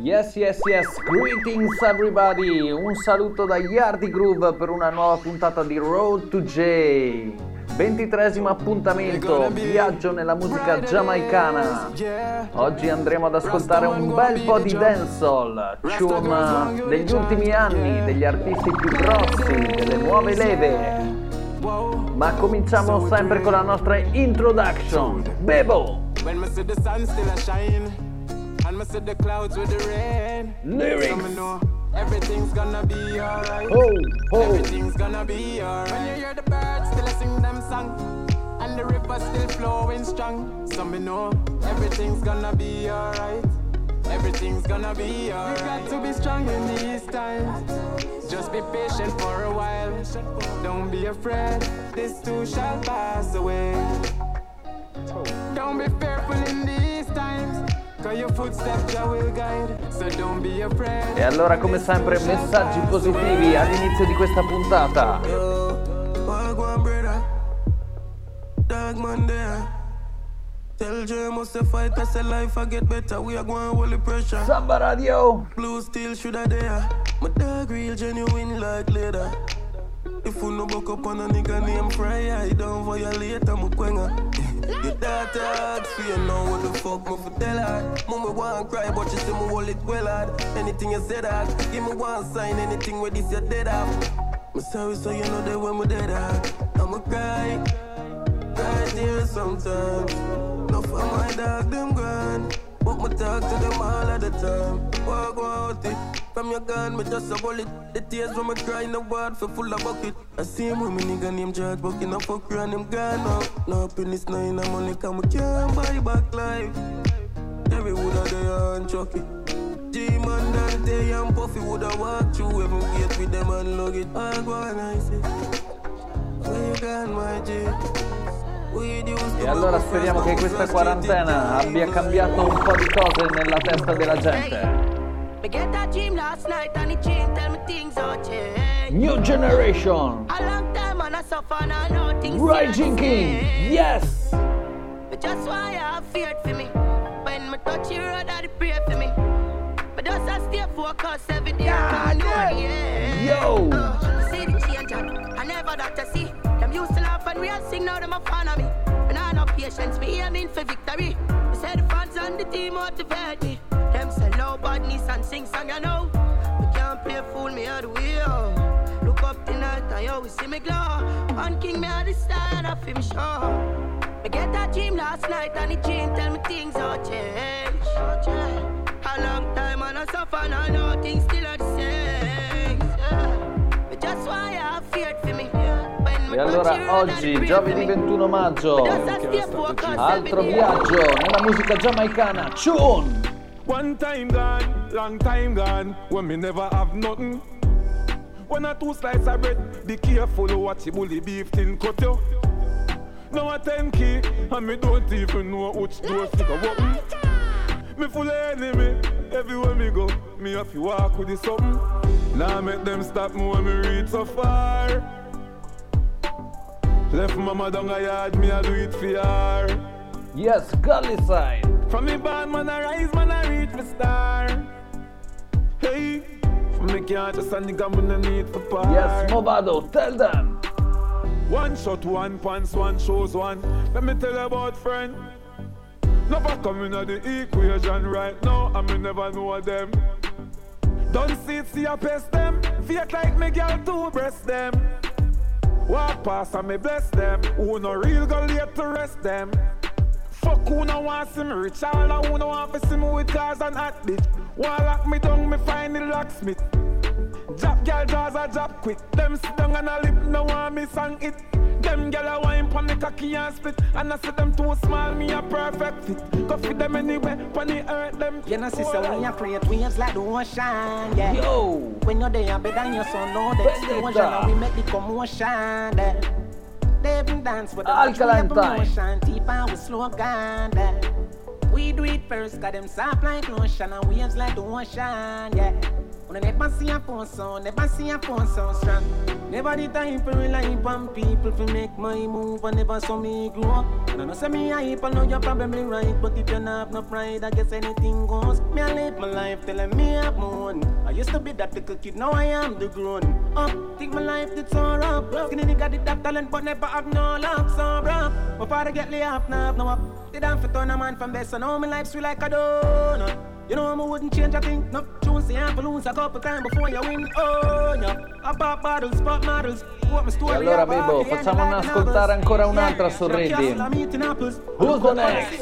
Yes, yes, yes, greetings everybody! Un saluto da Yardi Groove per una nuova puntata di Road to J. Ventitresimo appuntamento, viaggio nella musica giamaicana. Oggi andremo ad ascoltare un bel po' di dancehall, chum degli ultimi anni, degli artisti più grossi, delle nuove leve. Ma cominciamo sempre con la nostra introduction. Bebo! When me see the sun still a shine, and me see the clouds with the rain. Lyrics. So me know everything's gonna be alright. Oh, oh. Everything's gonna be alright. When you hear the birds still sing them song, and the river still flowing strong. So me know everything's gonna be alright. Everything's gonna be alright. You got to be strong in these times. Just be patient for a while. Don't be afraid. This too shall pass away. Don't be fearful in these times. E allora come sempre messaggi positivi all'inizio di questa puntata. Samba Radio. Blue steel should I dare. My dog real genuine like leather. If you no buck up on a nigga named Fry, I don't violate, I'm a quenga. Eh, Your daughter ask for you know what the fuck me for tell her. Mama want cry, but she say me hold it well hard. Anything you said that, give me one sign, anything where this you dead off. Me sorry, so you know that when me dead off, I'ma cry. Right here sometimes. No for my dog, them gone. But me talk to them all of the time. Walk out it. From your gun, me just a bullet. The tears when me cry in the ward for full of bucket. I see him with me nigga named George Bucking. I fuck around him gone now. No happiness, no in I'm only come. We can't buy back life. Every wood of the and Chucky. G-Man, Dante and Puffy woulda walk through every gate with them and lug it. I go and I say, where you gone, my G? We used to E allora be speriamo che friends, questa first quarantena thing abbia cambiato un po' di cose nella testa della gente. Me get that dream last night and the dream tell me things all change. New Generation! A long time and I suffer and I know things Rising still the King! same. Yes! But just why you have feared for me. When me touch your road, I pray for me. But just I stay focused every day. Yeah, come yeah. on, yeah. Yo! Uh, see the change and I never that to see. And we all sing now them a fan of me. And I no patience, me aiming for victory. Me say the fans and the team motivate me. Them say low badness and sing song, you know. We can't play fool me all the way. Oh. Look up tonight and you always see me glow. One king me at the side of him show. Me get that dream last night and the dream tell me things all change. A long time and I suffer and I know things still are the same. Yeah. But just why have feared for me E allora oggi, giovedì me. 21 maggio, I altro viaggio nella musica giamaicana. Chun! One time gone, long time gone, when me never have nothing. One or two slices of bread, be careful what you bully beef tin cut you. Now a 10 key, and me don't even know which door figure open. Me full of enemy, everywhere me go, me have to walk with the something. Now make them stop me when me reach so far. Left mama down a yard, me I do it for her. Yes, Gully Side! From me born, man, I rise, man, I reach the star. Hey, from me can't just a nigga, man, I need for par. Yes, Movado, tell them! One shot, one pants, one shows one. Let me tell you about friend. Never coming at the equation right now, and me never know them. Don't see it, see a pest them. Fake like me girl to breast them. Walk past and me bless them. Who no real go late to rest them. Fuck who no want see me rich, all who no want to see me with cars and hot bitch. Want lock me down, me find the locksmith. Drop girl jaws a drop quick. Them sit down and a lip no want me song it. Them gyal a wine pon the cocky and split. And I see them too small, me a perfect fit. Go fit them anywhere, pon the earth them. You know, sister, when you create waves like the ocean, yeah. Yo! When you're there, better than your son, no, the Vendetta. explosion, and we make the commotion, there. They even dance with the Alkaline time. emotion, deep and with slow gun, there. We do it first, got them soft like lotion, and waves like the ocean, yeah. They never see a phone sound, never see a phone sound strong. Never the time for rely on people to make my move and never saw me grow up. And I know say me I know you're probably right. But if you not have no pride, I guess anything goes. Me I live my life telling me I'm own. I used to be that little kid, now I am the grown up. Think my life did so rough. Skinny nigga did that talent, but never have no luck. So rough. My father get laid off, now have no up. I for turn a man from best, so now my life sweet like a donut. You know I wouldn't change a thing. No tunes, see I'm lose a couple times before you win. Oh, yeah. I pop bottles, pop models. E allora Bebo, facciamone ascoltare ancora un'altra su Ready. Who's the next?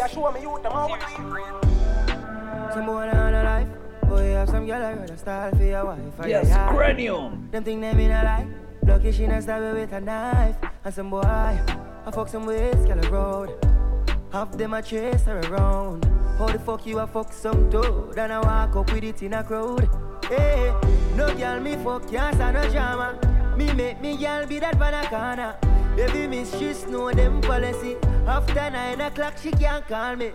Yes, Cranium. Them think them in a lie. Lucky she not stab with a knife. And some boy, I fuck some ways, girl road. Half them a chase her around. How the fuck you a fuck some toad? And I walk up with it in a crowd. Hey, no girl me fuck, can't stand no drama. Me make me girl be that banana. Baby she know them policy. After nine o'clock, she can't call me.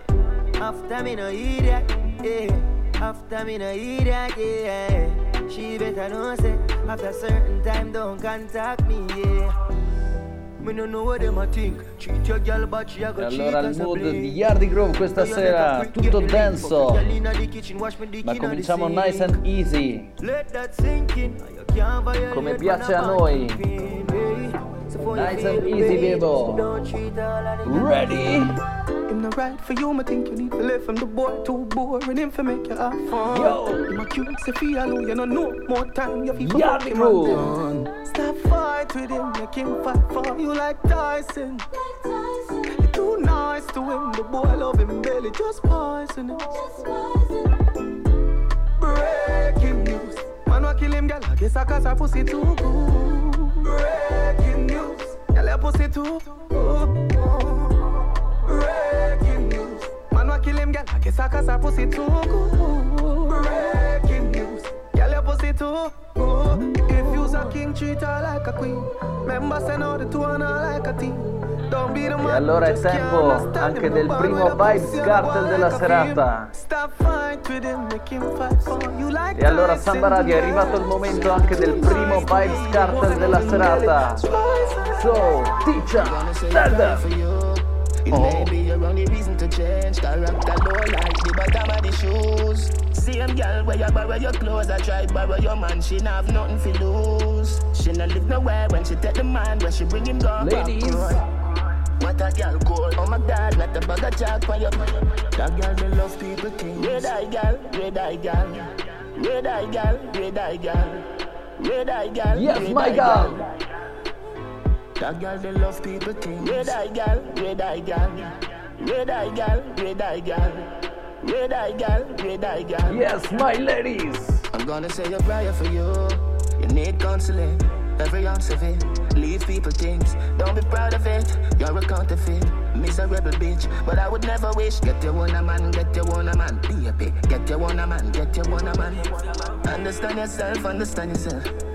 After me no idiot, yeah. After me no idiot, yeah. She better know say, after certain time don't contact me, yeah. E allora il mood di Yardi Grove questa sera, tutto denso, ma cominciamo nice and easy. Come piace a noi. Nice and easy, Bebo. Ready? Right for you, I think you need to live from the boy too boring him for make you have fun. Yo. A cute, alone, you know no more time, you feel and done. Stop fight with him, make him fight for you like Tyson. You're too nice to him, the boy love him belly, just poison him. Breaking news, man wa kill him, girl, I guess I cause her pussy too good. Breaking news, girl, your pussy too good. Breaking news. Man wa kill him, girl. I guess I cause her pussy too good. Breaking news. Girl, your pussy too good. If you's a king, treat her like a queen. Remember, send out the two and her like a team. Don't be the man E allora è who just tempo can't understand anche him, del no primo bad with a Vibes pussy, Cartel no della like a serata. film. Stop fight with him, make him fight for you like E allora Tyson Samba Radio è arrivato il momento anche del primo Vybz Kartel della serata. So, teacher, stand up. It may be your only reason to change. Character low like the bottom of the shoes. Same girl where you borrow your clothes, I tried borrow your man. She not have nothing to lose. She not live nowhere when she take the man when she bring him down. Ladies. What a girl cold. Oh my God, not a bag of jack for you. That girl they love people things. Red eye girl, red eye girl, red eye girl, red eye girl, red eye girl. Yes, my girl. that girl they love people things. Red eye girl, red eye girl, red eye gal, red eye gal, red eye gal, red eye gal. Yes, my ladies. I'm gonna say a prayer for you. You need counseling, every ounce of it. Leave people things, don't be proud of it. You're a counterfeit, miserable bitch. But I would never wish. Get your one a man, get your one a man, baby. Get your one a man, get your one a man. Understand yourself, understand yourself.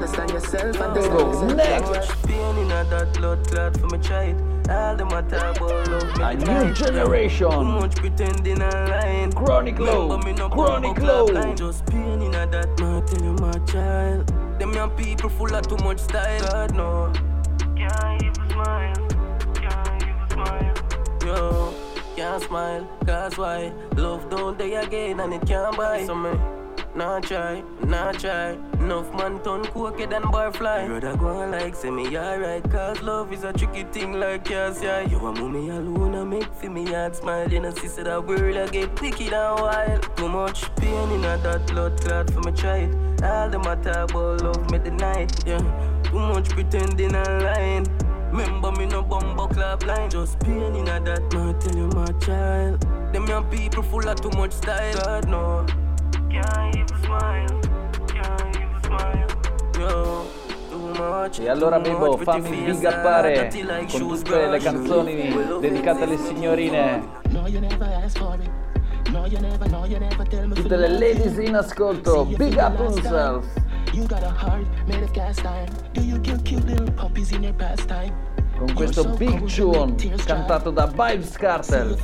Understand yourself, understand Go, yourself. next. Pain in a that blood clot for me child. All them a talk about love A new tonight. Too generation. much pretending online. Chronic low, no chronic low. Just pain in a that man tell you my child. Them young people full of too much style. God no. Can't even smile. Can't even smile. Yo, can't smile. Cause why? Love don't die again and it can't buy. So me. Nah try, nah try. Enough man turn crooked and barfly. Brother go like say me alright. Cause love is a tricky thing like yes, yeah. You a me alone and make for me heart smile. You know, see that world I get wicked and wild. Too much pain in a that blood clot for me try it. All them a talk about love me the night, yeah. Too much pretending and lying. Remember me no bumbo club line. Just pain in a that man tell you my child. Them young people full of too much style. God no. E allora Bebo fammi big appare con tutte le canzoni dedicate alle signorine. Tutte le ladies in ascolto, big up themselves. Con questo big tune cantato da Vibes Cartel.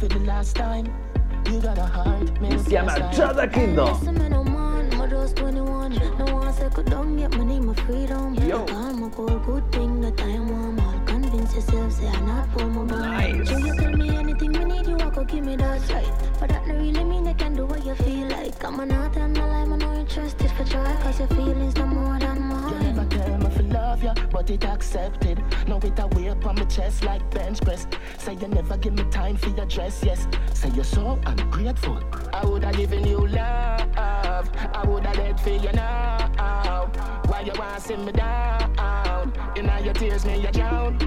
For the last time. You got a heart made of insieme cast a iron. Jada Kingdom. Listen, me no man, my just 21. No one go down, get money, my freedom. Yo. I'm a goal, good thing that I am warm. All convince yourself, say I'm not for my bone. Nice. So you tell me anything we need, you walk, give me that right. But that no really mean you can do what you feel like. I'm a not and my life, I'm not interested for try. Cause your feelings no more than You mine. Love ya, but it accepted. Now it a way up on my chest like bench press. Say you never give me time for your dress, yes. Say you're so ungrateful. I woulda given you love, I woulda let for you now. Why you want see me down? You know your tears me you drown.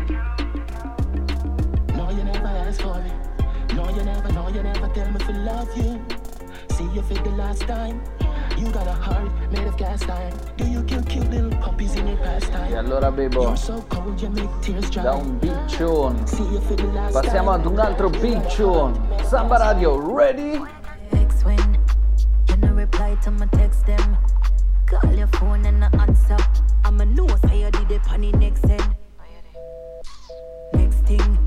No, you never ask for it. No, you never, no, you never tell me to love you. See you for the last time. You got a heart made of cast iron. Do you kill cute little puppies in your pastime? E allora You're so cold, you make tears dry. da un big tune See you for the last passiamo ad time. un altro big tune. Samba Radio, ready? When you no reply to my text them. Call your phone and no answer. I'ma know say you did it on the next end. Next thing,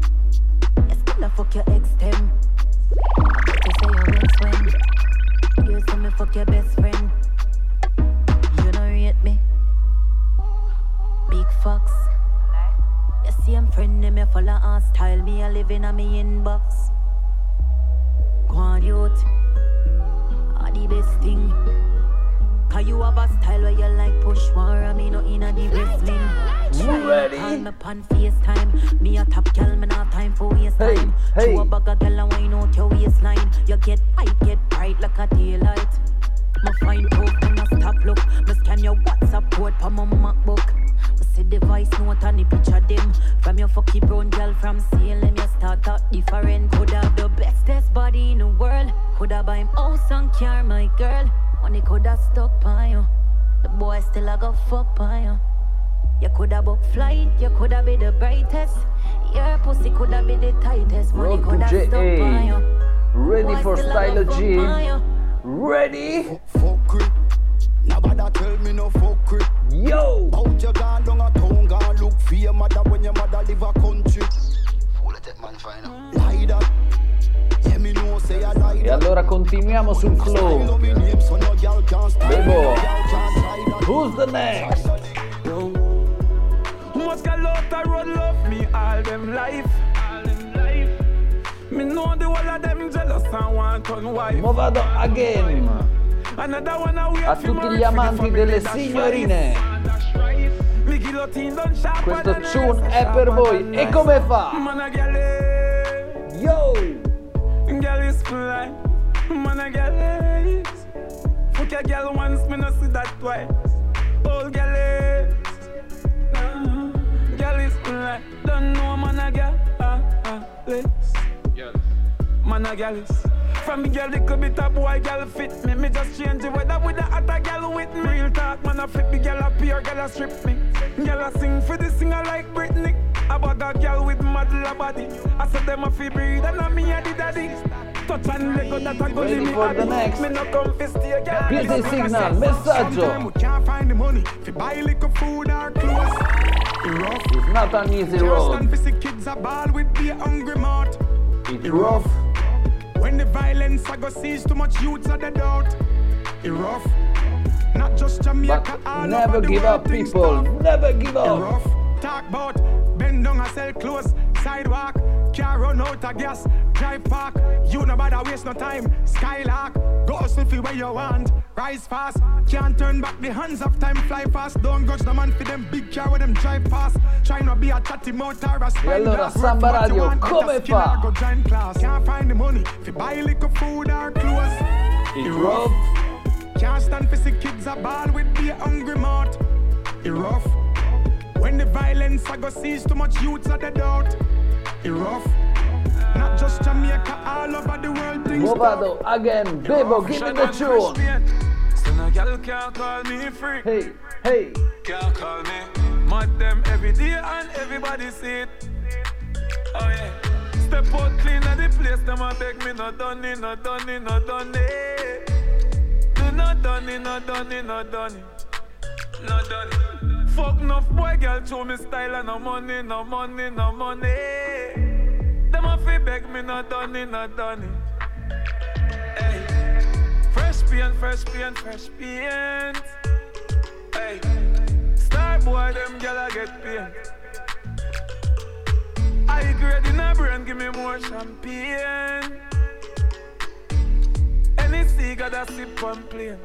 you still a fuck your ex them. You say you ex fuck your best friend. You don't rate me. Big fox. You see I'm friend them, me follow on style. Me a living on me inbox. Go on, youth. Are the best thing. Cause you have a style where you like push war. I mean, no in a the wrestling. Ready? Call me on FaceTime. Me a top girl, me not time for waste Hey, time. hey. Show a bag of girl and wine out your waistline. You get hype, get bright like a daylight. My fine tough, me no stop look. Me scan your WhatsApp code pa my MacBook. Me see the voice note and the picture them. From your fucky brown girl from Salem, you start out different. Could have the bestest body in the world. Could have buy him house and car, my girl. Money could have stuck by you. The boy still a go fuck by you. You coulda book flight, you coulda be the brightest. Your pussy coulda be the tightest. Money Road coulda stuck by JA. you. Ready Boy for still a Stylo G? by you. Ready? Fuck it. Nobody tell me no fuck it. Yo! Out you gone down a town, gone look for your mother when your mother live a country. Fool it, man, fine. Lie that. E that. allora continuiamo sul Style flow. of me name, so no girl can style me, Bebo. no girl can try that. Who's the next? Most girl out the road love me all them life. All them life. Me know the whole of them jealous and want on wife. Movado again. Another one I wait A for tutti marriage gli for the amanti family, delle that's signorine. right. That's right. Me guillotine done sharper Questo than tune ice, è per sharper voi. than E ice. come fa? Man a girl, eh. Yo! Girl is fly, man a girl is. Fuck a girl once, me no see that twice. Old girl is. Nah. Girl is fly, don't know man a girl. Ah, ah, less. Man a girl is. From me girl, little bit of boy, girl fit me. Me just change the weather with the other girl with me. Real talk, man a flip the girl up here, girl a strip me. Girl a sing for the singer like Britney. I bag a girl with model body. I said them a fi breed and a me a the daddy. Touch and let go that a go Ready me for the next. Me no come fi stay, girl. Busy signal, messaggio. Sometimes we can't find the money to buy liquor, food or clothes. Rough. It's not an easy road. stand for see kids a ball with the hungry mouth. It's rough. When the violence I go sees too much youths are dead out. It rough. Not just Jamaica, But never give up, people. Never give up. Talk about bend down and sell clothes. Sidewalk, can't run out of gas. Drive park, you no bother waste no time. Skylark, go hustle for where you want. Rise fast, can't turn back the hands of time. Fly fast, don't grudge the man for them big car with them drive fast. Try not be a chatty mouth or a allora. Samba Work what you Radio, come fa? Go join class. Can't find the money for buy liquor, food or clothes. It's rough. Can't stand for see kids a ball with the hungry mouth. It rough. When the violence I go sees too much youths are dead out. It rough. Not just Jamaica, all over the world things tough. again. Bebo, give me the tune. So can't call me free. Hey, hey. Can't call me. Mad them every day and everybody see it. Oh yeah. Step out clean at the place, them a beg me not done it, not done it, not done it. Do not done it, not done it, not done it. Not done it. Fuck enough boy girl show me style and no money, no money, no money. Them a fi beg me not done it, not done it. Hey. Fresh paint, fresh paint, fresh paint. Hey, Star boy, them girl I get pain. I grade in a brain, give me more champagne. Any cigar that sip on plane.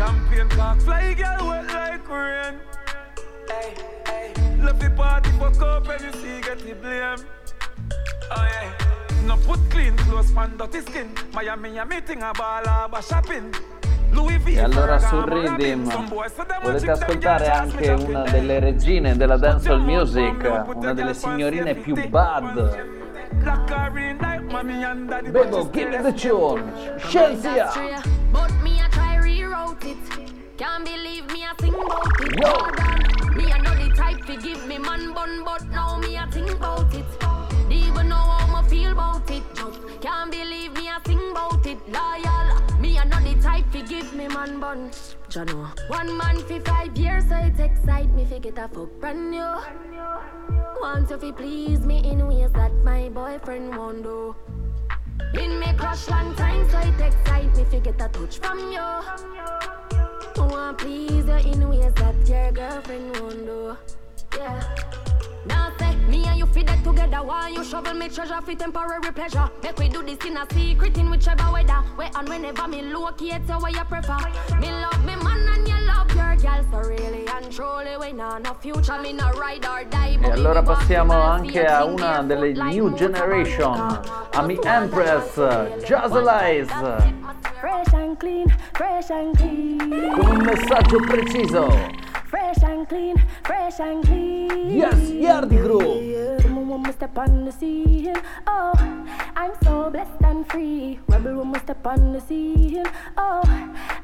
Champagne cock fly, girl wet like rain. Hey, hey, love the party, fuck up, any see get the blame. Oh yeah. No put clean clothes on dirty skin. Miami a meeting a ball a shopping. E allora su Rhythm potete ascoltare anche una delle regine della dancehall music, una delle signorine più bad. Bebo, give me the tune, Shenseea! Can't believe me a think about it. Yo. Me a know the type to give me man bun, but now me a think about it. Even know how me feel about it. Just can't believe me a think about it. Loyal. Me a know the type to give me man bun. Jano. One man for five years, so it excite me. Fi get a fuck brand new. Want you fi please me in ways that my boyfriend won't do. Been me crush long time, so it excite me. Fi get a touch from you. Want please you in ways that your girlfriend won't do. Yeah. Now say me and you fit that together while you shovel me treasure for temporary pleasure. Make we do this in a secret in whichever weather. Where and whenever me locate you where you prefer. Me love me man and you E allora passiamo anche a una delle new generation, Ami Empress, Jazzalize. Fresh and clean, fresh and clean. Con un messaggio preciso. Fresh and clean, fresh and clean. Yes, Yardi Groove. Someone want me step on the scene. Oh, I'm so blessed and free. Rebel me step on the scene. Oh,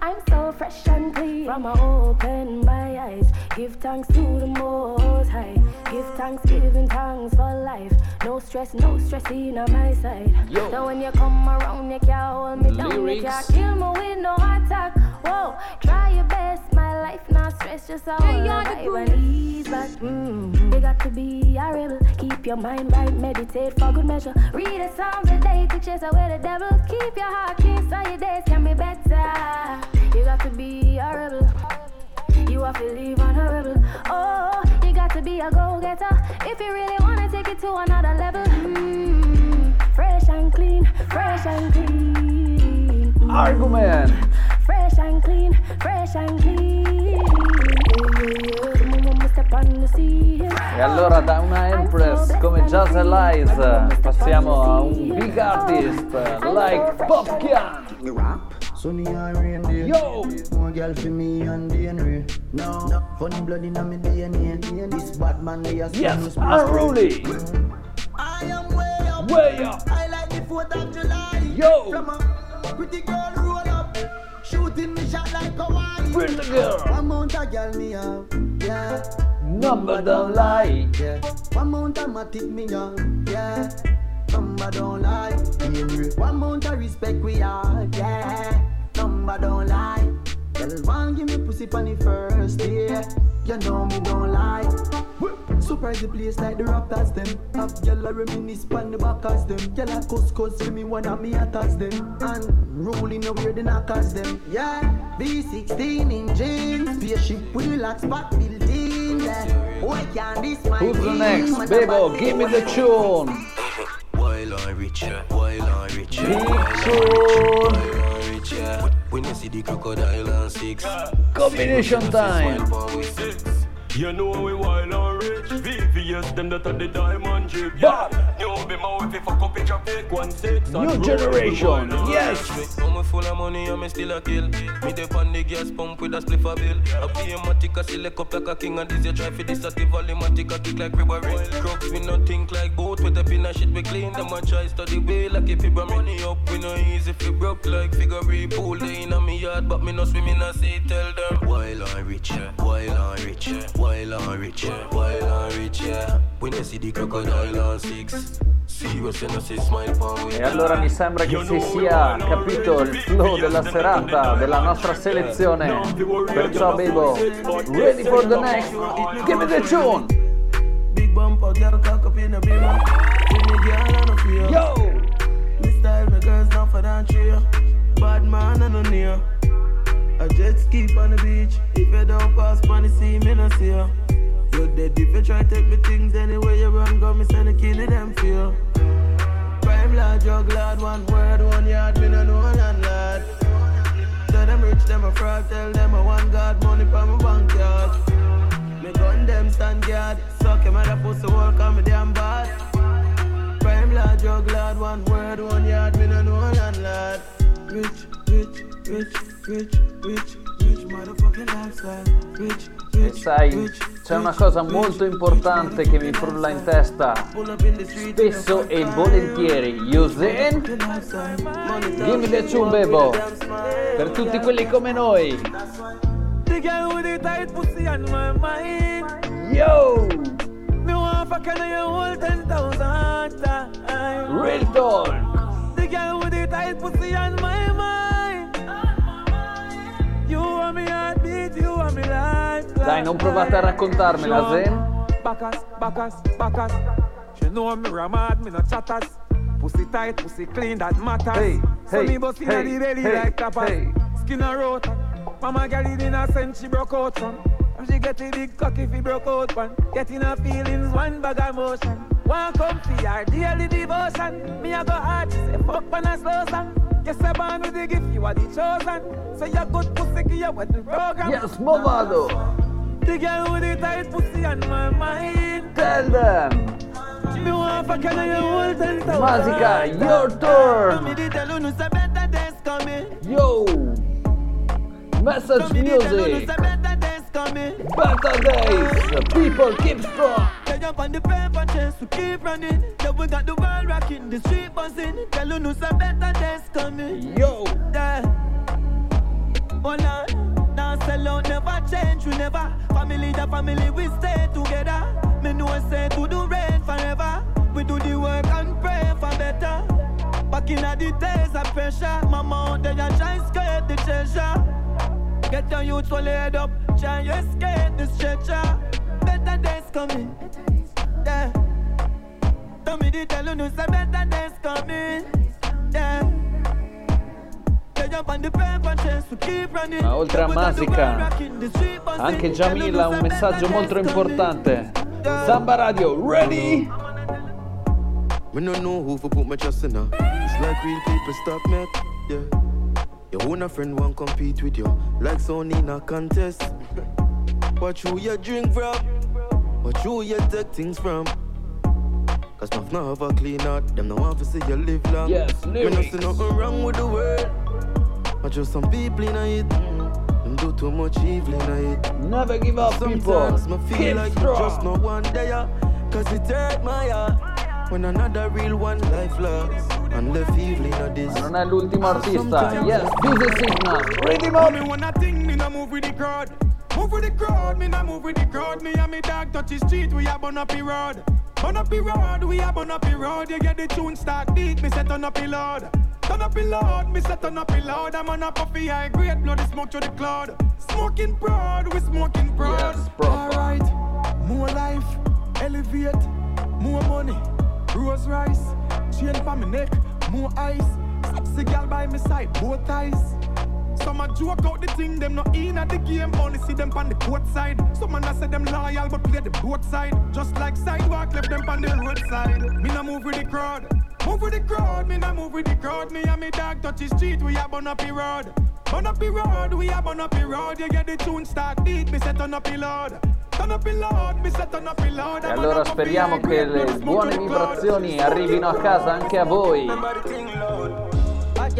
I'm so fresh and clean. From I open my eyes, give thanks to the Most High. Give thanks, giving thanks for life. No stress, no stress in my side. Yo. So when you come around, you can't hold me down. You can't kill me with no attack. Whoa, try your best, my life not stress, just all hey, right and ease back. Mm-hmm. You got to be a rebel. Keep your mind right, meditate for good measure. Read the Psalms a day to chase away the devil. Keep your heart clean so your days can be better. You got to be a rebel. You have to live on a rebel. Oh, you got to be a go-getter if you really wanna take it to another level. Mm, fresh and clean, fresh and clean. Mm. Argument. Fresh and clean, fresh and clean. E allora da una Empress come Jaz Elise passiamo a un big artist like Popcaan. Sunny and rain day. Yo! More girl for me and DNA. No, no. funny blood in my DNA. This bad man they are Yes, unruly. I am way up. Way up. I like the 4th of July. Yo! From a pretty girl roll up. Shot like Hawaii. Pretty girl. Amount of girl me have. Yeah. Number don't lie. Yeah. Amount of matic me have. Yeah. Number don't lie. One amount of respect we have. Yeah number don't lie. Girl, one give me pussy on the first day. You know me don't lie. Surprise the place like the Raptors them. Have gyal a reminisce pon the backers them. Gyal a cuss cuss for me one of me attacks them. And rolling where the knockers them. Yeah, V16 engine, spaceship with relax back building. Yeah, boy can this my Who's the next? Bebo, give me the tune. While I reach, while I reach, while I reach yeah. When you see the crocodile and six. Combination time. You know we wild and rich. VVS, them that are the diamond drip. Yeah. You be my wife fuck up a fake one six. New generation, yes. I'm full of money, I'm still a kill. Me dey on the gas pump with a spliff a bill. I pay a matic, I select up like a king, and this you try for this at the volume, I take a kick like ribbery. Crocs, we not think like boat, with a pin and shit we clean. Them a try study way like if you bring money up, we no easy if you broke like figure pool. They in a me yard, but me no swim in a sea. Tell them while I rich, while I rich, while I rich, while I rich. When you see the crocodile on six. E allora mi sembra che si sia capito il flow della serata, della nostra selezione. Perciò Bebo, ready for the next, give me the tune! Big bumper, girl, cock up in the beamer. Yo! Me style, my girls down for that cheer. Bad man, I no near. A jet ski on the beach. If you don't pass on the sea, me no see ya. You dead if you try take me things anywhere you run, go me send a kill them for you. Prime lad, jug lad, one word, one yard, me no know land lad. Tell them rich, them a fraud, tell them I want God money from my bank yard. Me gun them stand guard, suck him at a pussy work on me damn bad. Prime lad, jug lad, one word, one yard, me no know land lad. Rich, rich, rich, rich, rich, rich, motherfucking lifestyle. Rich, rich, sai, c'è una cosa molto importante che mi frulla in testa spesso e volentieri. Yusin, gimme the chumbebo. Per tutti quelli come noi. The girl with Dai, non provate a raccontarmela, Zen. Know me ramad, me no chatters. Pussy tight, pussy clean, that matters. Hey, so hey, me bust inna hey, the belly hey, like tapas. hey. Skin a. Mama girl in a sense she broke out from. And she get a big cock if he broke out one. Getting her feelings, one bag of motion. One her daily devotion. Me a go hard, she say fuck on a slow song. Yes, I born with the gift, you are the chosen. So you good pussy, give you what the program. Yes, movado. The girl with the tight pussy on my mind. Tell them. Me want fuck and you hold ten thousand. Masicka, your turn. Me did tell you say better days coming. Yo! Message Me did tell you music. better days coming. Better days. People keep strong. They jump on the paper chase to keep running. Yeah, we got the world rocking, the street buzzing. Tell you no better days coming. Yo! Yeah. Hold on. Now sell out, never change, we never. Family the family, we stay together. Me know I say to do rain forever. We do the work and pray for better. Back in the days of pressure, mama out there and try skate the treasure. Get your youth so laid up, try and escape the stretcher. Better days coming. Yeah. Tell me the tell you say better days coming. Yeah. Ma oltre a Yeah, we got the Masicka, world rocking, the street buzzing. Anche you Jahmiel ha un messaggio molto importante. Samba Radio, ready? Me no know who for put my trust in her. It's like real people stop me. Yeah. Your own a friend won't compete with you. Like Sony in a contest. What you you drink from? What you you take things from? Cause enough now have a clean out. Them no want to see you live long. Yes, Me no lyrics. see nothing wrong with the world. But just some people in it. Them do too much evil in it. Never give up, people. Sometimes me feel Keep like me just strong. no one there Cause it hurt my heart When another real one life lost And left evil in this Ma non è l'ultimo artista. Yes, this is Signal. Ready, Me mom? wanna think me no move with the crowd. Move with the crowd, me no move with the crowd. Me and me dog touch the street, we a burn up the road. Burn up the road, we a burn up the road. You get the tune start beat, me say turn up the load. Turn up the load, me say turn up the load. I'm on a puffy high grade, the smoke to the cloud. Smoking proud, we smoking proud. Yes. Alright, more life, elevate, more money, rose rice, chain for me neck, more ice. Sexy gal by my side, both eyes. Some a joke out the thing, them not in at the game, only see them on the court side. Some man a say them loyal, but play the both side. Just like sidewalk, left them on the roadside. Me no move with the crowd. Move with the crowd, me no move with the crowd. Me and me dog touch the street, we a burn up the road. Burn up the road, we a burn up the road. You get the tune start beat, me say turn up the load. E allora speriamo che le buone vibrazioni arrivino a casa anche a voi.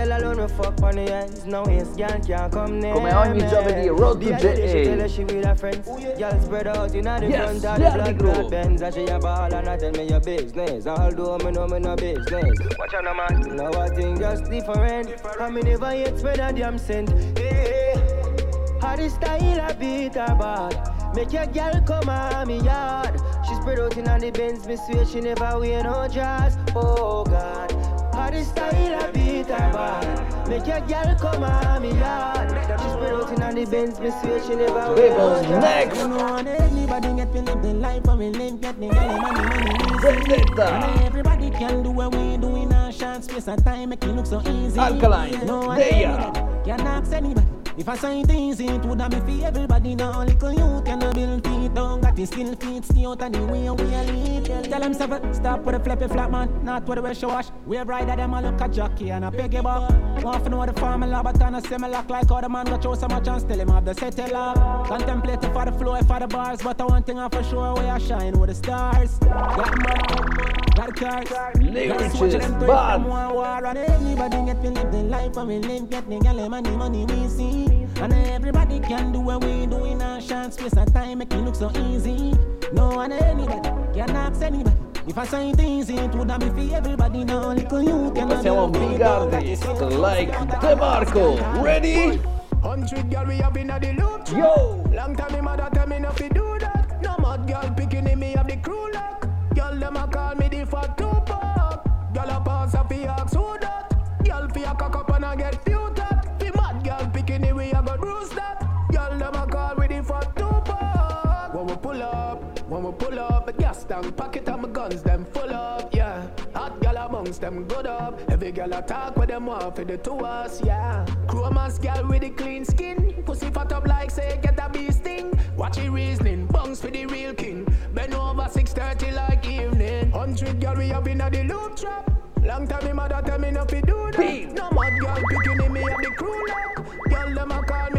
Hot girl alone we fuck on the ends. No ace girl can't come near Come ogni me. giovedì, Road to The other day She JA. tell her she with her friends. Oh, girl spread out in the Yes, front of the Yardy black Group. black Benz. And she a ball and I tell me your business. Although me know me no business. Watch out, no man. Now I think just different. I me never yet spread a damn cent. Hey, eh, how the style I beat her bad. Make your girl come on me yard. She spread out in the Benz. Me swear she never wear no dress. Oh God. How the style I beat her bad. Make your girl come on me yard. She spread out in the Benz. Me swear she never no next. You know, anybody get to live the life and we live, get the money, money, money, easy. Everybody can do what we do in a short space of time, make it look so easy. Alkaline, No one Deya. anybody can ask anybody. If I say things it would have be for everybody now. Little youth and the build feet down. Got the skill feet, stay out of the way we are lead. Tell them seven, stop with a flippy flat man. Not with a wash wash. We have right at them, I look at jockey and a piggy bar. Want to know the formula, but I know similar like how the man got show so much and still him have the settle up. Contemplating for the floor, for the bars, but I one thing I for sure we are shine with the stars. Got money, got cars. Lyricist, bad. War and anybody get to live the life and we live, get the money, money we see. And everybody can do what we do in our short space of time, make it look so easy. No one anybody can ask anybody. If I say things it would have be for everybody now. Little you can Passiamo a big artist like DeMarco. Ready? Hundred girl we have in the loop. Yo! Long time me mother tell me not to do that. No mad girl picking in me have the crew lock. Girl them a call me the fat when we pull up, a gas tank pocket and my guns them full up, yeah. Hot gal amongst them good up. Every gal a talk with them off for the two us, yeah. Chromas gal with the clean skin. Pussy fat up like say get a bee sting. Watch it reasoning, bungs for the real king. Bend over 6.30 like evening. Hundred gal we have in a the loop trap. Long time me mother tell me not to do that. No mad gal picking in me have the crew lock. Gal them a call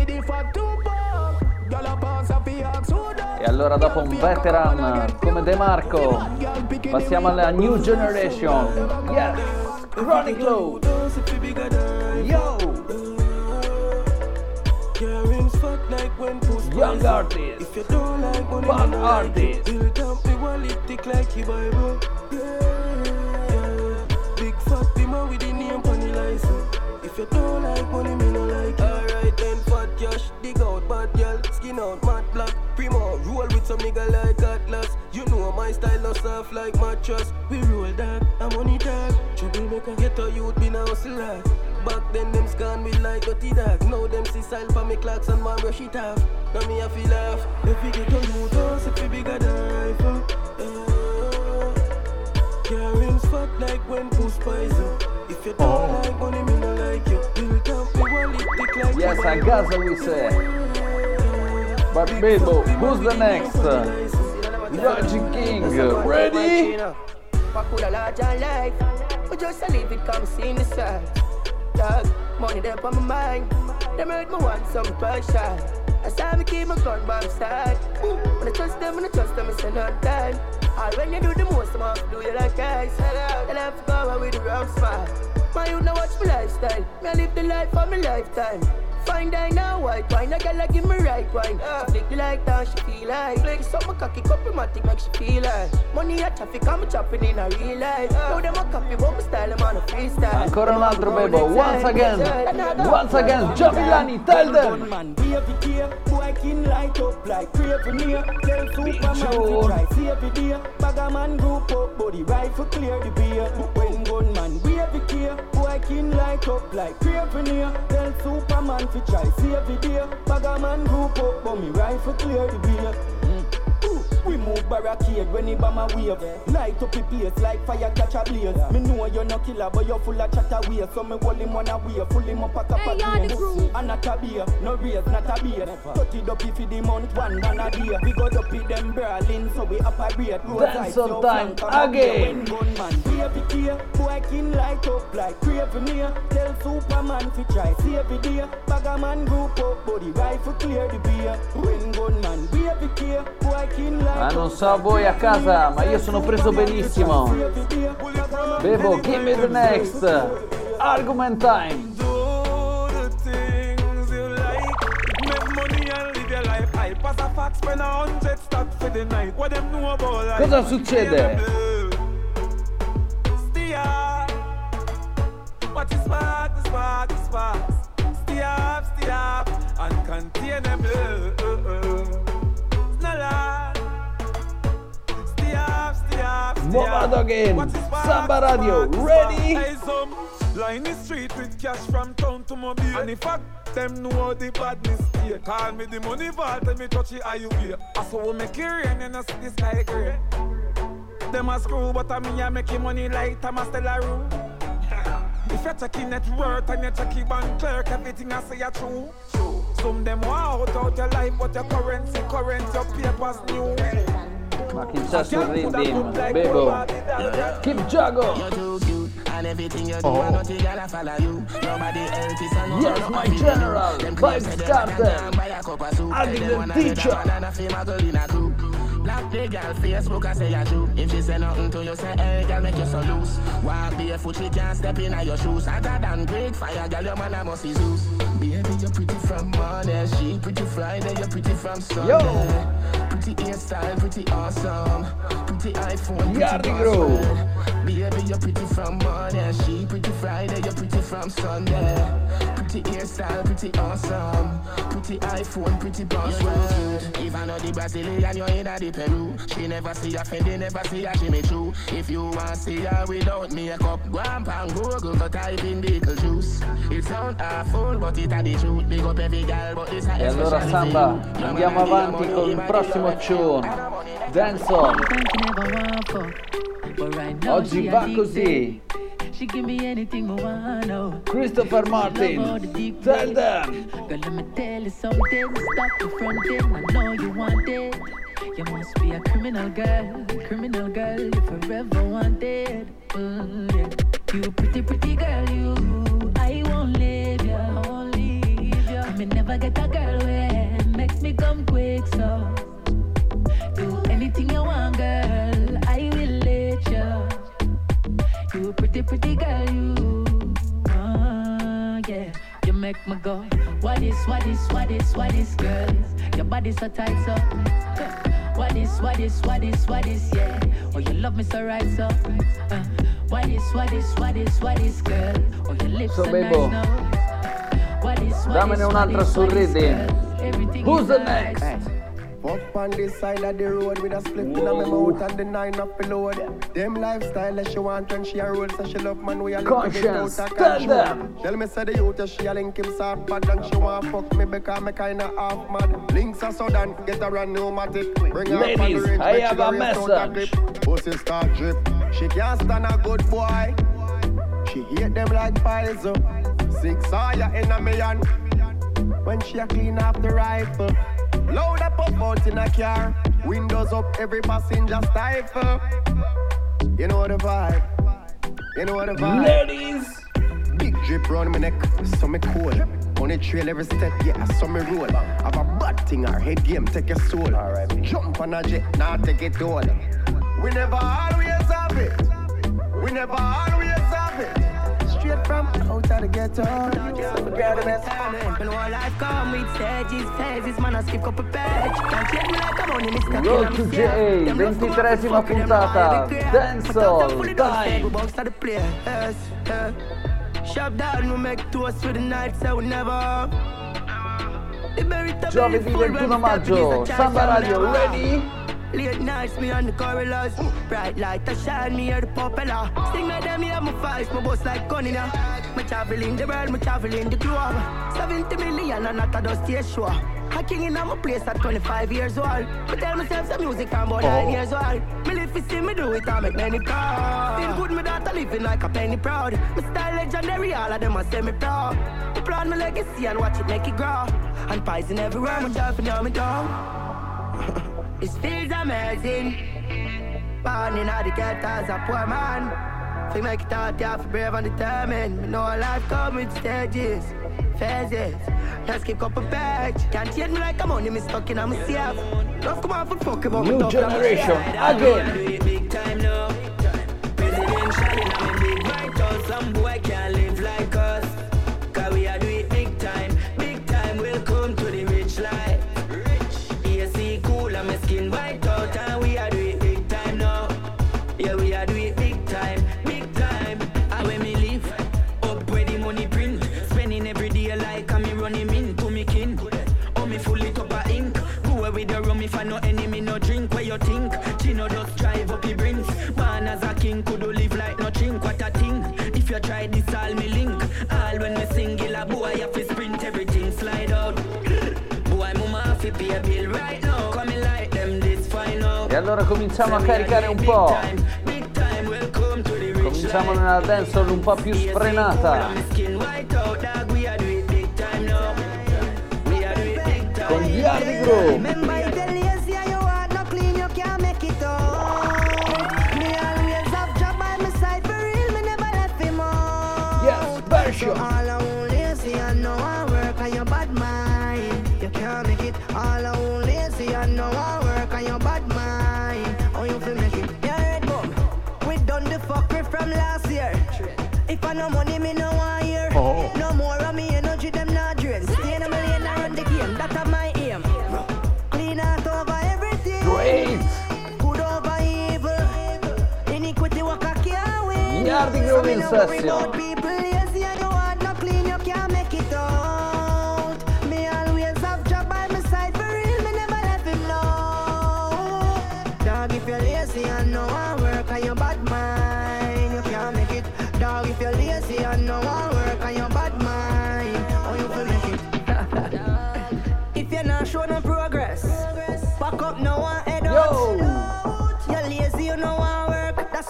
E allora dopo un veteran come DeMarco passiamo alla new generation. Yes! Chronic Low! Yo! Young artist! Bad artist! If you don't like money, me no like it. Alright then, fat cash, dig out bad girl, skin out. Primo, roll with some nigga like Atlas. You know my style no soft like mattress. We roll that, I'm on it dog. Troublemaker, get a youth, been a hustler. Back then them scan me like dirty dog. Now them see style for me clocks and man brush it off. Now me a feel laugh. If we get a youth house, if we bigger. Uh, uh, your rims fat like when push poison. If you don't oh. like money, me no like you. Build up me wallet thick like Yes, your a Gaza we say. Who's the next? Logic King, ready? A and just to leave it come see side. Dog, money there on my mind. Them me want some. I saw me keep my gun by my side. When I trust them, when I trust them, it's time. All when you do the most, I'm off do you like I said. Then I have to with the wrong. My watch my lifestyle. Me I live the life of my lifetime. Fine dine now, white wine, a girl a give me right wine. She flick light down, she feel like. Flick some cocky, copy matic, make she feel like. Money a traffic, I'm chopping in a real life. Now them a copy, but my style, I'm on a freestyle. Ancora un altro Bebo, once again, once again, Jamilani, tell them! Man, baby gear, boy can light up like craven here. Tell Superman to try save the day. Group up, body rifle clear the beer. When gunman baby gear, boy can light up like craven. Tell Superman to try see the day. Bagger man group up, but me rifle clear the beer. Ooh, We move barricade when he bomb a wave. Light up the place like fire catch a blaze. Me know you're no killer but you're full of chatter ways. So me hold him one away, full him up a cup of grain And not a beer, no raise, not a beer Touch it up if the month one than a day. We got up with them brawling so we operate. Dance on time again. When gunman baby care Boy can light up like craven here Tell Superman to try save the day. Bagger man group up body rifle clear the beer. When gunman baby care Boy can light Ma non so voi a casa, ma io sono preso benissimo. Bebo, give me the next. Argument time. Do the things you like. Make money and live your life high. Pass a fax, spend a hundred stacks for the night. What them know about life? Cosa succede? Stia. What is spark, the spark, the spark. Stay up, stay up, uncontainable. Snella. Stay up. again. Samba Radio, ready? Line the street with cash from town to mobile. And the fact them know the badness here. Call me the money vault and me touch you wear. I saw we make it rain and I see the sky gray. Them a screw, but I me a your money a stellar room. If you're checking net worth and you're checking bank clerk, everything I say are true. Some them want out out your life, but your currency, current, your papers new. Ma chi c'ha sul? Bebo. Keep Jago. And everything you do, Oh. I follow you. Nobody else is on Yes, my general. Vibes captain. Adi the teacher. Black the girl Facebook I say you true. If she say nothing to you, say hey girl make you so loose. Walk barefoot, she can't step in your shoes. Hotter than great fire, girl your man a must be Zeus. Baby you're pretty from Monday, she pretty Friday, you're pretty from Sunday. Pretty hairstyle, pretty awesome. Pretty iPhone, pretty Yardi boss Groove. man. Baby you pretty from Monday, she pretty Friday, you're pretty from Sunday. Pretty hairstyle, pretty awesome. Pretty iPhone, pretty boss world. If I know the Brazilian, you're in a the Peru. She never see a Fendi, never see a Jimmy Choo. If you want see her without makeup, go and pan Google, go type in Beetlejuice. It sound awful, but it a the truth. Big up every girl, but it's a E allora especially Samba, for you. andiamo avanti con il prossimo tune. Dancehall. Oggi va così. She give me anything I want, oh. Christopher Martin, Love all the deep tell them. Girl, let me tell you something. Stop the fronting. I know you want it. You must be a criminal girl, criminal girl. You forever wanted. Mm, yeah. You pretty, pretty girl. You, I won't leave you. I won't leave you. Me never get a girl when makes me come quick. So do anything you want, You pretty, pretty girl, you. Ah, yeah. You make me go. What is, what is, what is, what is, girl? Your body so tight, so. What is, what is, what is, what is, yeah. Oh, you love me so right, so. Uh, what is, what is, what is, what is, girl? Oh, your lips So, so nice, no. What is, what Dammene is, what is, what is, girl? Everything Who's is the next? Fuck on this side of the road with a split in my mouth and the nine up below. Them lifestyle that she want when she a roll, so she love man we a little bit out of tell control. Tell me say the youth she a link him soft bad and she want fuck me because me kinda half mad. Links are sudden, get her a pneumatic. Bring her up on the Ladies, range, I have a race out a message. Pussy start drip. She can't stand a good boy. She hate them like piles up. Six fire in a million. When she a clean off the rifle. Load up up out in a car. Windows up, every passenger stifle. You know the vibe. You know the vibe. Ladies. Big drip round my neck, so me cool. On the trail every step, yeah, so me roll. Have a bad thing, our head game, take your soul. Alright, jump on a jet, now take it all. We never always have it. We never always have it. Straight out of the ghetto. So forget the best. When one life come with stages, phases, man, I skip couple page. Can't check me like I'm on in Road to J, 23esima puntata. Dancehall, time. Shop down, we make toast for the night, so we never. The berry top Giovedì 21 maggio, step Samba Radio, ready? Late nights, me on the corridors. Bright light, I shine me here the popular. Sing like them, yeah, my voice, my boss like gunning ya. Me traveling the world, me traveling the globe. 70 million and not a dusty show. A king in my place at 25 years old. But tell myself some music I'm about 9 years old. Me live to see me do it, I make many proud. Feel good, me daughter living like a penny proud. Me style legendary, all of them a say me proud. Me plan my legacy and watch it make it grow. And poison everywhere, me try to know me down. This feels amazing. Born in the ghetto as a poor man. Feel make it out there for brave and determined. Me know life come with stages, phases. Just keep up a page. Can't change me like I'm only me stuck in a myself. Love come on for fuck about me New and I'm generation, again. Allora cominciamo a caricare un po'. Big time, welcome to the rich Cominciamo life. nella dancehall un po' più Yes, sfrenata. cool, and my skin white out, Yardi Groove in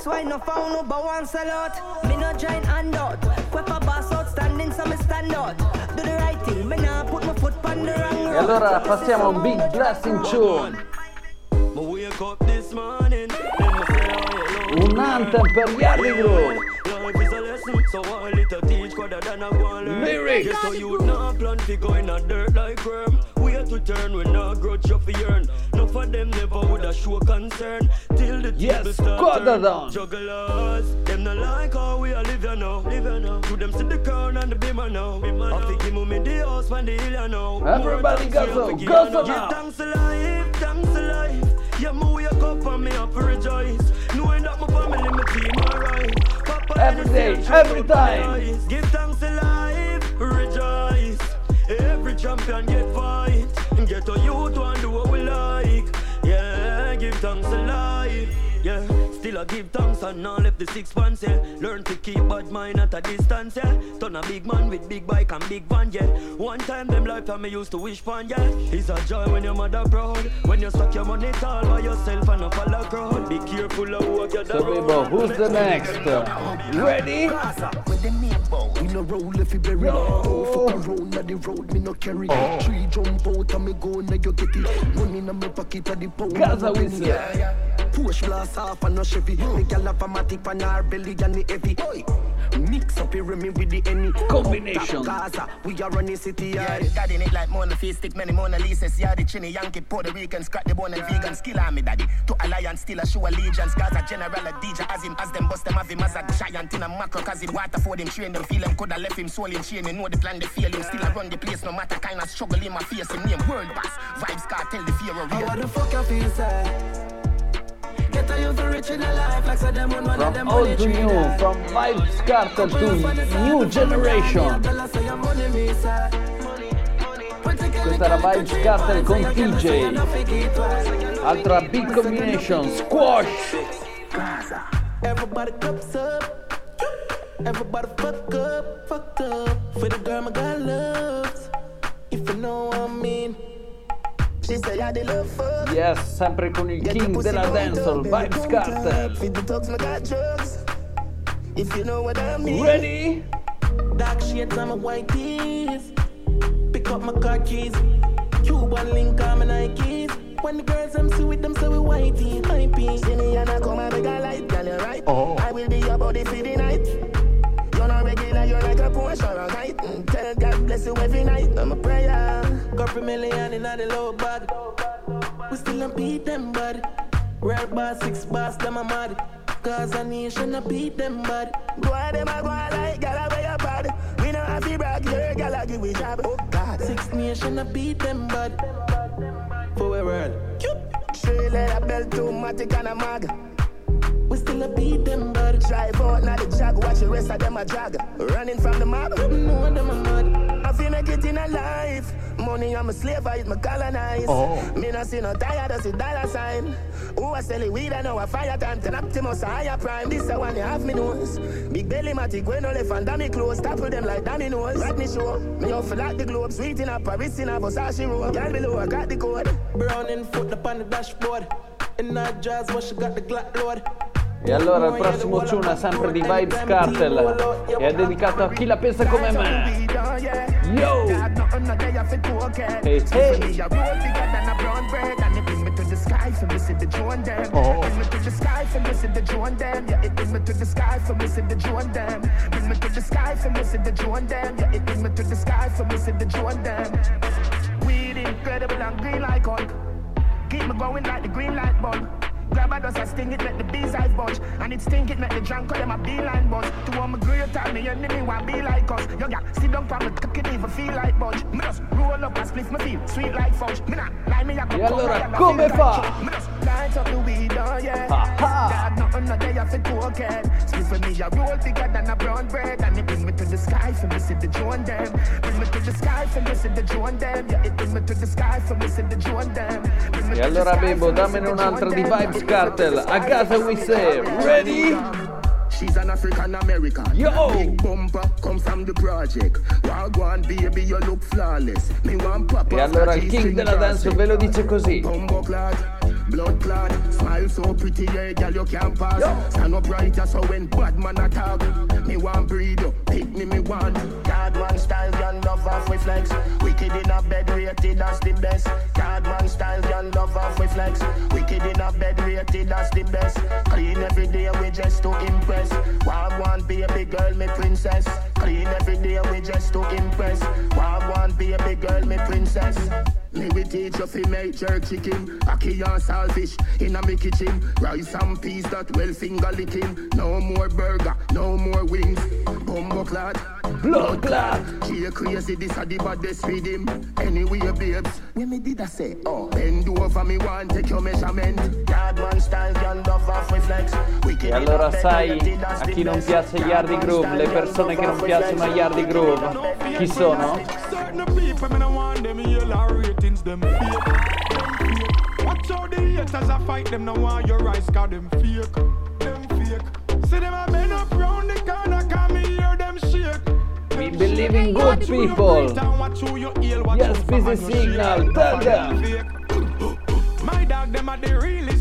why no found no but one sell out. Me no join handout. Quip a boss outstanding, so me stand out. Do the right thing, me nah put my foot on the wrong E road. allora passiamo a un big blessing tune. Oh, Un anthem per gli Hardy Groove. So one little teach rather than a go and learn. Lyrics. Yes, so you not plan to go in a dirt like worm. We have to turn when not grudge you for yearn. Enough of them never would have show concern. Till the Yes, table start Quadradon. turn. Jugglers, them not like how we are living now. Living now. To them see the crown and the beamer now. I think him me the house man the hill you know. Everybody More goes thanks, on, we goes give on now. Thanks a life, thanks a life. Yeah, me wake up and me have to rejoice. Knowing that my family, my team alright. Every day, every time. Give thanks a life, rejoice. Every champion get fight. Get a youth one do what we like. Yeah, give thanks a life. Yeah, still I give thanks and now left the six pants, yeah. Learn to keep bad mind at a distance, yeah. Turn a big man with big bike and big van, yeah. One time them lifetime me used to wish for, yeah. It's a joy when your mother proud. When you stack your money tall by yourself and not follow crowd. Be careful of who you So Bibo, who's the next? Ready? With the we no roll if you bury. Go fuck around na the road, me no carry. Oh. Three jump out and me go now you get it. Money in my pocket at the pound. Gaza and a Whiskey. Push blast off and no Chevy. Me gal have a matic pan her belly and the heavy. Oi. Mix up here me with the any Combination. Gaza, we are running city Yeah, yard. got in it like Mona Face, stick many Mona Lisa's. Yeah, the Chinny Yankee, Puerto Rican, scratch the bone and vegan. Skill army daddy. To alliance, still a show allegiance. Gaza general, a DJ, as him, as them bust them, have him as a giant in a macro. Cause him water for them, train them, feel him, coulda left him soul in chain. You know the plan, they feel him. Still I run the place, no matter kind of struggle in my face. Him name, world boss. Vybz Kartel, the fear of How real. the fuck you feel sad? Get a youth rich in a life like so them on one of them old to new, from Vybz Kartel to new generation. Questa era Vybz Kartel con TJ. Altra big combination, Squash. Everybody cups up. Everybody fuck up, fucked up. For the girl my God loves. If you know what I mean. Yes, sempre con il king della dancehall, Vybz Kartel. Feed the dogs, my got drugs. If you know what I mean. Ready? Dark shades on my white tees. Pick up my car keys. Cuban link on my Nikes. When the girls I'm see with them, so we whitey, hypey. See me and I come and make a light, girl, you're right. Oh. I will be your body for the night. You're like a or a kite. Mm, Tell God bless you every night. I'm a prayer. Couple million in the low bag. We still don't beat them, bud. Red bar, six bars, them a mad. Cause a nation a beat them, bud. Go on, them a go like gal away your bad. We know have to brag, your gal a give we job. Oh God. Six nation a beat them, bud. For a world. Three letter belt, two matic and a mag. We still a beat them, bud. Drive out now the jag, watch the rest of them a jog. Running from the mob. No, them a mad. I feel make it in a life. Money, I'm a slave, I eat my colonize. Oh. Me no see no tired, I see dollar sign. Who I sell it weed, I know a fire time. Ten Optimus, a higher prime. This a one you have me nose. Big belly matic, when no left and dummy clothes. Topple them like Danny dominoes. Rodney show. Me off like the globe. Sweet in a Paris in a Versace robe. Girl below, I got the code. Brown in foot up on the dashboard. In her jaws, but she got the Glock load. E allora il prossimo Ciuna sempre di Vibes Cartel e è dedicato a chi la pensa come me. Yo! Hey, hey. Oh. Weed incredible and green like Hulk Keep me going like the green light bulb Grab a dust, I sting it, make the bees eyes bunch. And it stink it, make the drunk call them a beeline buzz. To all my great time, me enemy want be like us. Young gal, sit down from me, cock it even feel like budge. Me just roll up and split my feel, sweet like fudge. Me not lie, me a go E allora, come, come I a feel fa? like Me light up the weed, oh yeah. God, nothing no day I fit cocaine. Split for me, I roll bigger than a brown bread. And it bring me to the sky for me, see the join them. Bring me to the sky for me, see the join them. Yeah, it bring me to the sky for me, see the join them. Bring me E to the allora Bebo, for me, see dammene un'altra di. Vybz Kartel. A casa we say, ready? She's an African American. Yo! Big bumper, come from the project. Wagwan, baby, you look flawless. Me want papa. E allora il king della dance ve lo dice così. Bumbo clad, blood clad, smile so pretty, yeah, girl, you can't pass. Stand up right, so when bad man attack, me want breed you, pick me, me want. Card man style, girl, love off with flex. Wicked in a bed, rated as the best. Card man style, girl, love off with flex. Wicked in a bed, rated as the best. Clean every day, we just to impress. Wagwan, baby girl, me princess. Clean every day, we just to impress. Wagwan, baby girl, me princess. Me we teach you fi make jerk chicken, ackee and saltfish in a me kitchen. Rice and peas that well finger licking. No more burger, no more wings. Bumbo clad, blood clad. She a crazy, this a the baddest with him. Anyway, babes, when me did I say, oh, bend over for me one, take your measurement. Yard man style, girl love off reflex. E allora sai a chi non piace Yardi Groove, le persone che non piacciono a Yardi Groove, chi sono? Certain people, me no want them yell our ratings, them fake. Them fake. Watch out the haters, I fight them, no want your rise, cause them fake. Them fake. See them a men up round the corner, come me hear them shake. We believe in good people. Yes, busy signal, tell them. My dog, them are the realest thing. My friend,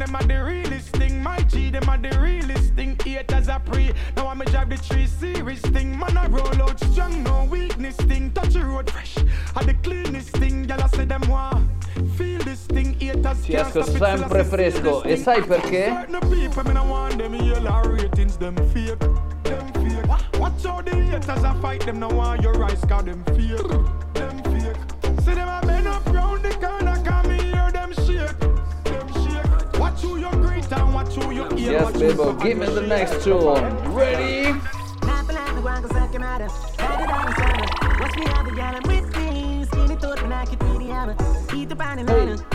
them are the realest thing. My G, them are the realest thing. Haters are pre. Now I'm a drive the tree series thing. Man, I roll out strong, no weakness thing. Touch the road fresh. I the cleanest thing. Y'all say them want. Feel this thing. Haters Ci can't esco stop it till I sempre fresco. E sai perché? Certain people, me no want them yell our ratings, them fake. Them fake. Watch out the haters, I fight them, no want your rise, cause them fake. Them fake. See them Yes, watch who Bebo, suffer give me and the who next suffer. tune. Ready?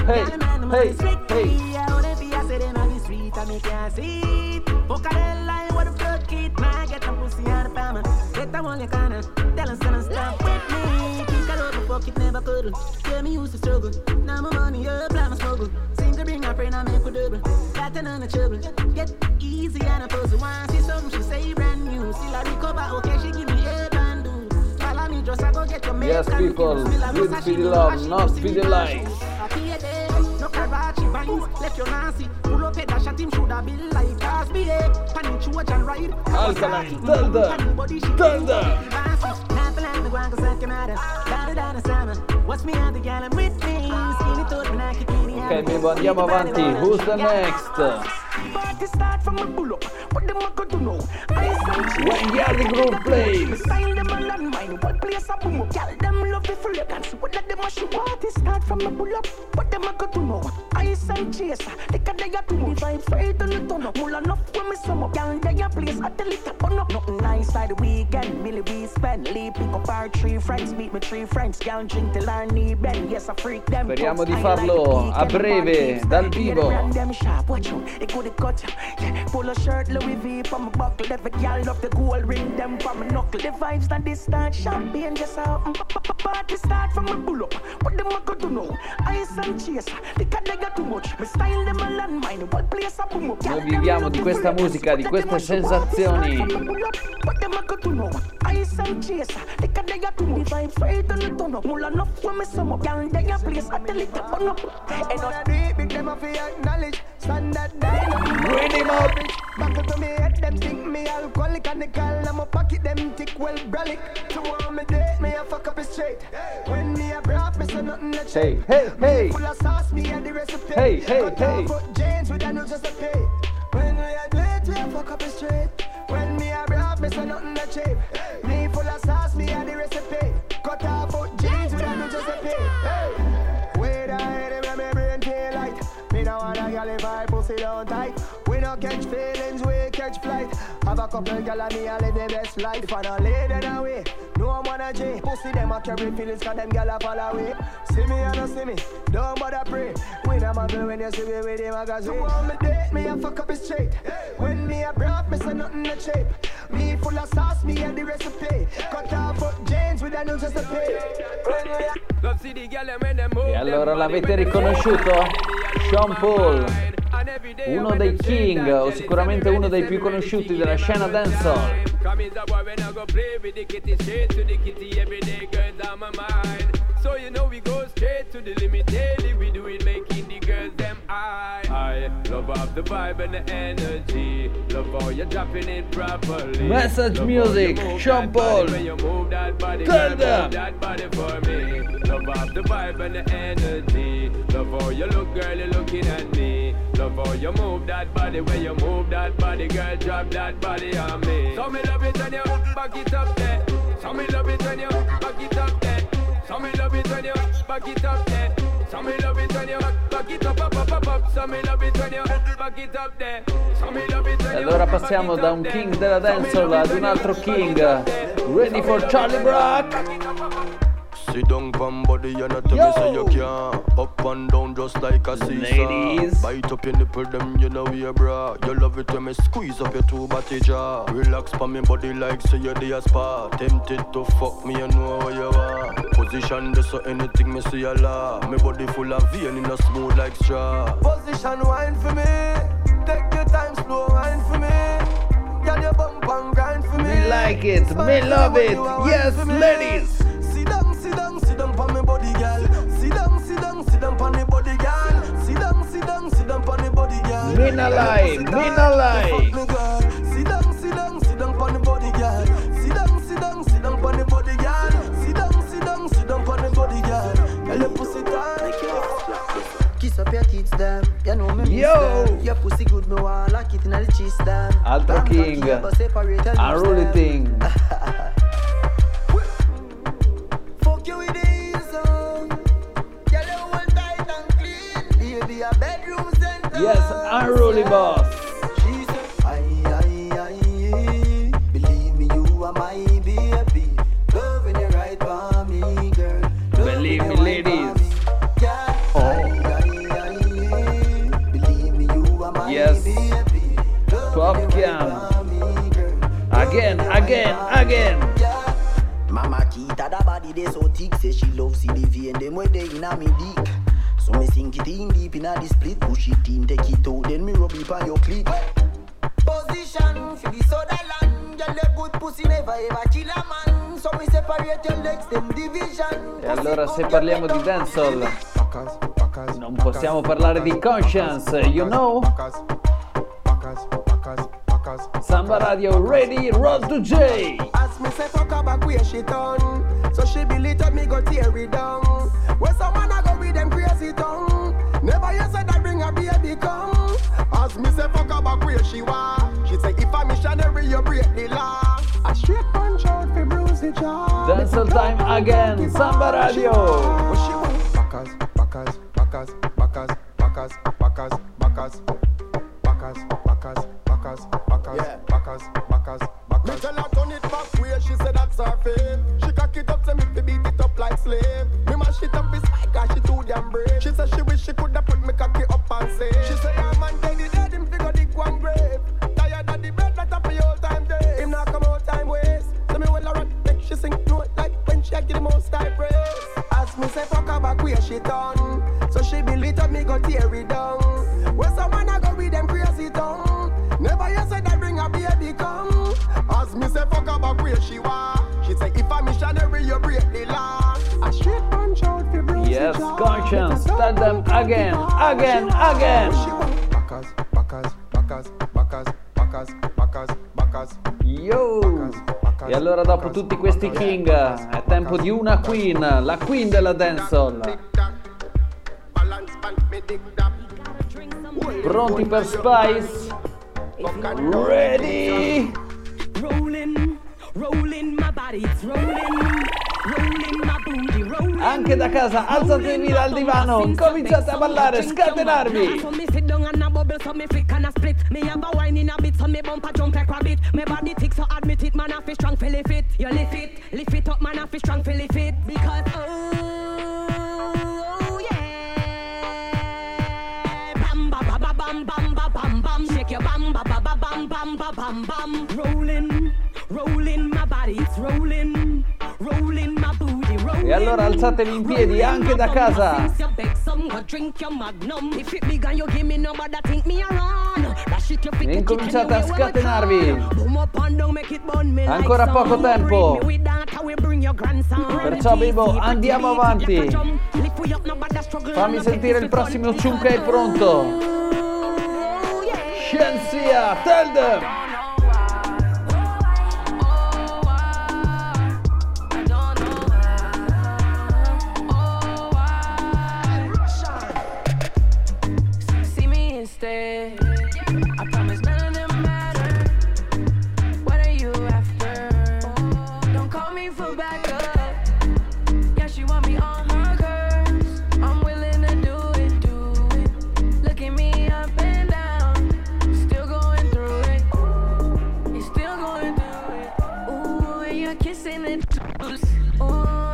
Hey, hey, hey, hey. Yeah, me used to struggle. Now my money up, like my struggle. Seem to bring a friend, I make a double. Got another trouble. Get easy and a puzzle. Once see something, she say brand new. Still I recover, okay, she give me Yes, people, with speedy love, not speedy likes. No Karachi vines, left your Nancy. Pull up head, dash at him, shoulda been like Cosby. Pan and ride. Alkaline, tell them, tell them. What's me and the gal I'm with me? Skinny thought when I could be the Ok, Bebo, andiamo avanti. Who's the next? Party start from a bull up. What them a go to know? I say When Yardi Groove plays. Style them a landmine. What place a boom up? Gal them love the fragrance. What let them a show? Party start from a bull up. What them a go to know? Ice and chaser. They can they a too much. The vibes right on the turn up. Mull enough when me sum up. Gal they a place at the liquor burn up. Nothing nice like the weekend. Millie we spend. Leave pick up our three friends. Meet my three friends. Gal drink till our knee bend. Yes I freak them. Speriamo di I farlo the a breve, dal vivo. Cut. Yeah, pull a shirt, Louis V from my buckle. Every gal love the gold ring, them from my knuckle. The vibes that this start champagne just out. Pa- pa- Party start from a pull up. What them a go to know? Ice and chaser, the cat they got too much. Me style them a landmine, what place a boom up. Noi viviamo di questa musica, di queste sensazioni. What them a go to know? Ice and chaser, the cat a day too much. The vibes right on the turn up. Enough when me sum up. Girl, they a place I tell it to burn up. And on deep, big them a fi acknowledge. Standard dynamic. Read him up. Back to me head, them think me alcoholic and the gal I'm pocket them thick well brolic. To want me date, me a fuck up it straight. When me a brap, me say nothing that Hey, hey, hey. Full of sauce, me and the recipe. Hey, hey, hey. off foot with a no just. When we a date, we a fuck up it straight. When me a brap, me say nothing that cheap. Me full of sauce, me and the recipe. Cut off foot now and I gotta live by pussy down tight. We no catch feelings, we catch flight. Have a couple gal and me a live the best life. And a lady away, no one wanna J. Pussy them a carry feelings, cause them gal a fall away. See me and no see me, don't bother pray. We no muggle when you see me with the magazine. So on me date, me a fuck up it straight. When me a brought, me say nothing to shape. Me full of sauce, me and the recipe. Cut off up jeans with a a we a E allora l'avete riconosciuto? Sean Paul, uno dei king o sicuramente uno dei più conosciuti della scena dancehall. I love off the vibe and the energy. Love how you're dropping it properly. Message Love music, Sean Paul. When you move that body, Tell girl, them. that body for me. Love off the vibe and the energy. Love how you look, girl, you're looking at me. Love how you move that body when you move that body, girl, drop that body on me. So me love it when you back it up there. So me love it when you back it up there. So me love it when you back it up there. So me love it when you back, it up, up, up, up, up. So me love it when you back it up there. So me love it E when you allora passiamo da un king della dancehall ad un altro king. Ready for Charlie Brock? Sit down pon body and I tell me say you can't Up and down just like a seesaw Ladies. Bite up your nipple them you know you bra You love it when me squeeze up your two body jaw Relax pon me body like say you're the spa Tempted to fuck me you know where you are Position this so anything me see a law Me body full of vein in a smooth like straw Position wine for me. Take your time, slow wine for me. Girl, your bump and grind for me. Me like it, me love it. Yes, ladies. Sit down, sit down, sit me body, girl. Sit down, sit down, sit down pon the body, girl. Sit down, sit down, sit down pon the body, girl. Me no lie, me no lie. Fuck me, girl. Sit down, sit down, sit down pon the body, girl. Sit down, sit down, sit down pon the body, girl. Sit down, sit down, sit down pon the body, girl. Girl, your pussy tight. Kiss up your teeth, them. You know me Yo. them. Your pussy good, me want lock it in the cheese, them. Altro Bam, king. cocky, but separate your lips, Unruly them. thing. be a bedroom center. Yes, I'm Rolly. Boss. Believe me, you are my baby. Me, ladies. Yes. Popcaan. Again, again, again. Mama Kita, that body they so thick, say she loves see and them way they inna me dick. So me sink it in deep inna the split. Push it in, take it out Then me rub it on your clit. Position for the soda land. Girl the good pussy never ever kill a man. So me separate your legs them division. E allora se parliamo di dancehall non possiamo parlare di conscience, you know? Samba Radio ready, roll to J. As me say fuck her back where she done. So she believe that me go tear it down. Where some man a go with them crazy tongue. Never you said that bring a baby come. As me say fuck her back where she want She say if a missionary you break the law. A straight punch out fi bruise the jaw. Dancehall time again, Samba Radio. Backers, backers, backers, backers, backers, backers, backers, backers, backers, backers, backers, backers, backers, backers. Me tell her turn it back where she said that's her fave. She cock it up, say me fi beat it up like slave. Me mash it up, it's like she too damn brave. She said she wish she coulda put me cocky up and say. She say her man dead, he dead, him figure dig one grave. Tired of the bed, that up old time day. Him not come out time waste. So me well a run, make she sing note like when she a give the most type praise. As me say fuck her back where she done So she believe that me go tear it down Where some man a go with them crazy back where she want She say if a missionary you break the law. A straight punch out fi bruise Yes, conscience. Tell them again, again, again. Backers, backers, backers, backers, backers, backers, backers. Yo! E allora dopo tutti questi king è tempo di una queen, la queen della dancehall. Pronti per Spice? Ready? Anche da casa, alzatevi dal divano, cominciate a ballare, scatenarvi. Bam, bam, bam, bam, bam, bam, shake your bam, bam, bam, bam, bam, bam, bam, roll e allora alzatevi in piedi anche da casa. E incominciate a scatenarvi. Ancora poco tempo. Perciò Bibo andiamo avanti. Fammi sentire il prossimo ciunca è pronto. Scienzia, tell them. Instead. I promise none of them matter. What are you after? Don't call me for backup. Yeah, she want me on her curves. I'm willing to do it, do it. Look at me up and down. Still going through it. You're still going through it. Ooh, and you're kissing it. Ooh,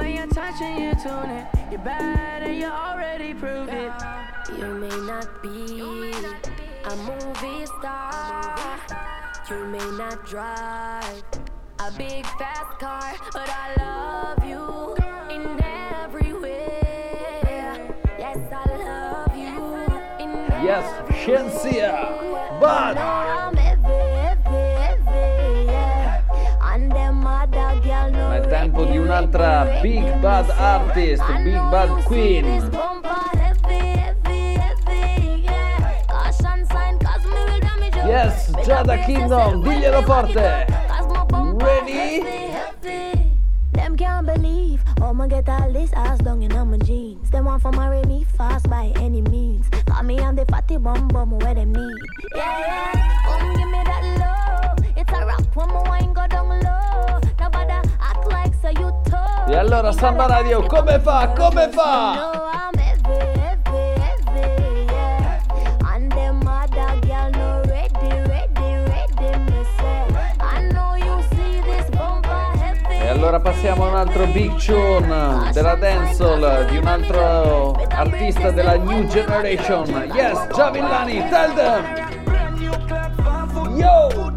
and you're touching, you're tuning. You're bad and you already proved it. You may not be You may not drive a big fast car, but I love you in every way. Yes, I love you in Yes, Shenseea! But I'm heavy, heavy, heavy, yeah. And them other girl no Ma è tempo di un'altra Big Bad Artist, Big Bad Queen! bumper heavy, heavy, heavy, yeah. Caution sign, cause me will damage your Yes, Giada Kingdom, diglielo forte! Ready? Them can't believe I'ma get all this ass down in my jeans. Them want for marry me fast by any means. Call me on the fatty bum bum where them need. Yeah, yeah. Come give me that love. It's a rap when my wine go down low. Nobody act like so you tough. E allora Samba Radio, come fa? Come fa? Allora passiamo a un altro big tune della dancehall di un altro artista della new generation. Yes, Giavillani, tell them! Yo!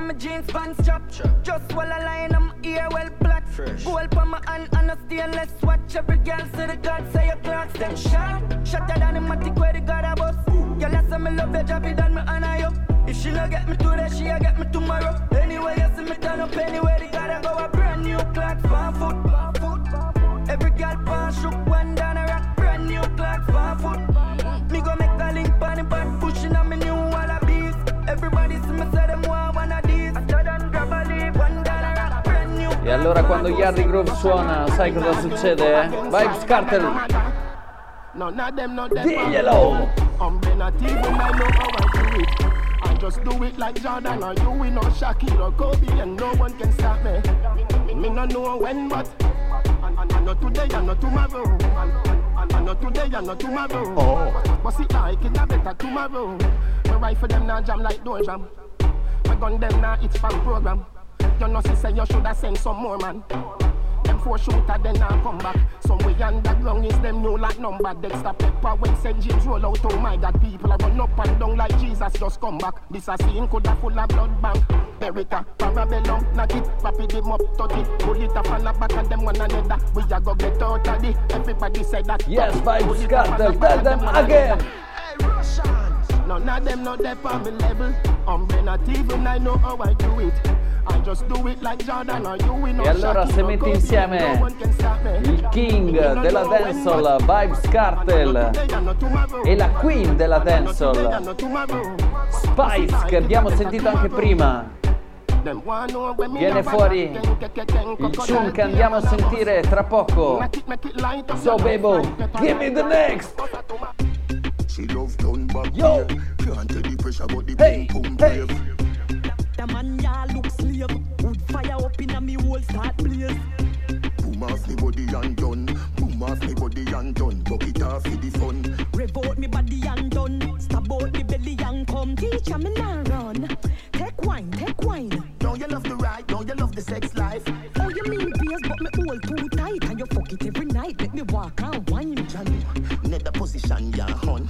And my jeans pants chop. Just while I line, I'm ear well black. Gold on my hand and a stainless watch. Every girl say the God say your clocks them sharp. Shatter than the matic where the God a bust. Girl, I say me love you, drop it down me honor you. If she no get me today, she a get me tomorrow. Anyway, you see me turn up anywhere, they gotta go a brand new clock, five foot. Every girl pass shook one down a rock, brand new clock, five foot. Me go make a link on the back, pushing on me new wallabies. Everybody see me say them want one E allora quando Yardi Groove suona, sai cosa succede? eh? Vibes Cartel! Diglielo! Not I just do it like Jordan or you, we know Shaquille or Kobe, and no one can stop me. Me no know when, but I know today, I know tomorrow. I know today, I know tomorrow. Oh. But see, like it, I better tomorrow. My rifle them now jam like door jam. My gun them now it's from program. You know, she say you shoulda send some more man. Them four shooter, then I come back. Somewhere underground is them new like number. Dexter Pepper when St. James roll out. Oh my God, people are run up and down like Jesus just come back. This a scene coulda full of blood bank. Berita, Parabellum, knock it, rapid him up, touch it. Pull it up on the back of them one another. We a go get out of it. Everybody say that. Yes, touch it. Vibes Pull it up on Cartel, the back tell them again. Hey, Russians. None of them know they on me level. I'm not even I know how I do it. E allora se metti insieme il king della dancehall Vibes Cartel e la queen della dancehall. Spice che abbiamo sentito anche prima. Viene fuori il tune che andiamo a sentire tra poco. So Bebo, give me the next She love turn back Yo. Can't tell the pressure but the Hey, boom boom hey. brave The man ya look slave. Wood fire up in a me whole start blaze. Boom off me body and done Boom off me body and done Bucket off for the fun Rev out me body and done. Stab out me belly and come. Teacher me now run. Take wine, take wine. Don't you love the ride? Don't you love the sex life? Oh, you mean beers, but me hold too tight. And you fuck it every night. Let me walk and wine. Janu, nether position ya hunt. Pussy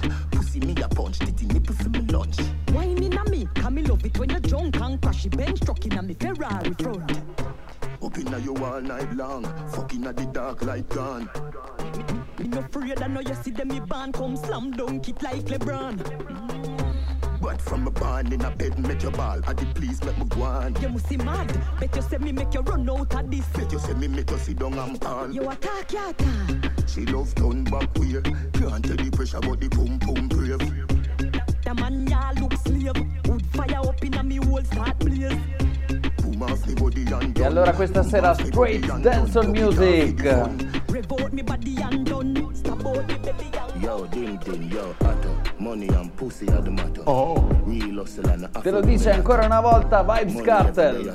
love it when you're drunk and crash it bench truck in a me Ferrari front. Up inna you all night long Fucking at the dark light gone Me no afraid, I know you see them me band come slam dunk it like LeBron. But from a barn in a bed make your ball At the please make me go on You must see mad. Bet you say me make you run out of this. Bet you say me make you sit down and call You attack, you attack. She love turn back way Can't tell the pressure but the boom boom brave The man ya look slave. E allora questa sera Straight Dance Dancehall Music. Oh. Te lo dice ancora una volta Vibes Cartel.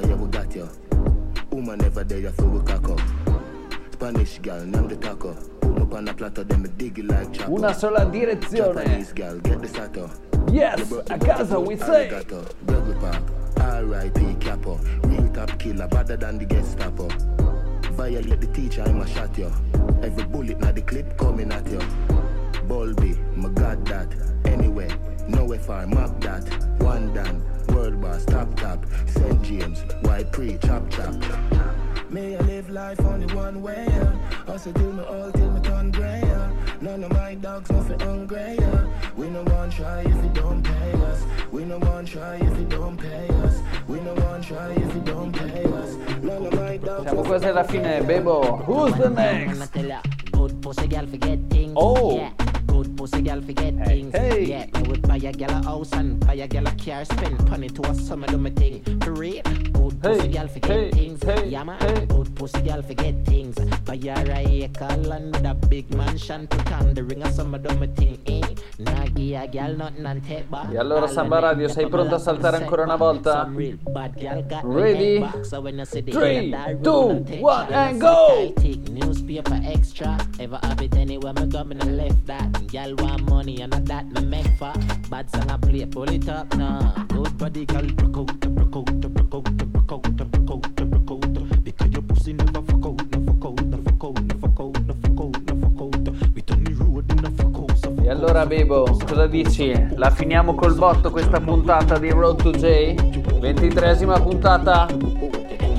Spanish girl, name taco Put me up on a platter, then me dig it like chopper. Una sola direzione Japanese girl, get the sato. Yes, a casa we say Arigato, Double park, R.I.P. Capo. Real top killer, better than the Gestapo. Violate the teacher, I'm a shot you. Every bullet now the clip coming at you. Bulby, my god that. Anyway, nowhere far, map that. One done, world boss, top top. St. James, white pre, chop chop. May I live life only one way, yeah. Hustle till me all till me turn grey, yeah. None of my dogs nothing hungry, yeah. We no want try if you don't pay us. We no want try if you don't pay us. We no want try if you don't pay us. None of my dogs Siamo quasi alla fine Bebo Who's the next? Good pussy girl forget things. Oh. Yeah. Good pussy girl forget things. hey. Yeah. Me would buy a gal a house and buy a gal a car. Spend money to a summer do my thing. For real. Pussy girl forget hey, things. hey, yeah man. hey. Good pussy girl forget things. Buy her a acre land with a big mansion. Put on the ring a summer do my thing. Eh. Nah give a gal nothing and take back. E allora Samba Radio sei pronto a saltare ancora una volta? Some real bad gal got me Ready? head back. So when I see the Three, head, I two, roll and take one, shot. and I go! Newspaper extra. Ever have it anywhere me go, me no left that. Girl want money and a that me make for. Bad song I play, pull it up now. Good body girl, broke out, broke Bebo, cosa dici? La finiamo col botto questa puntata di Road to J? 23esima puntata.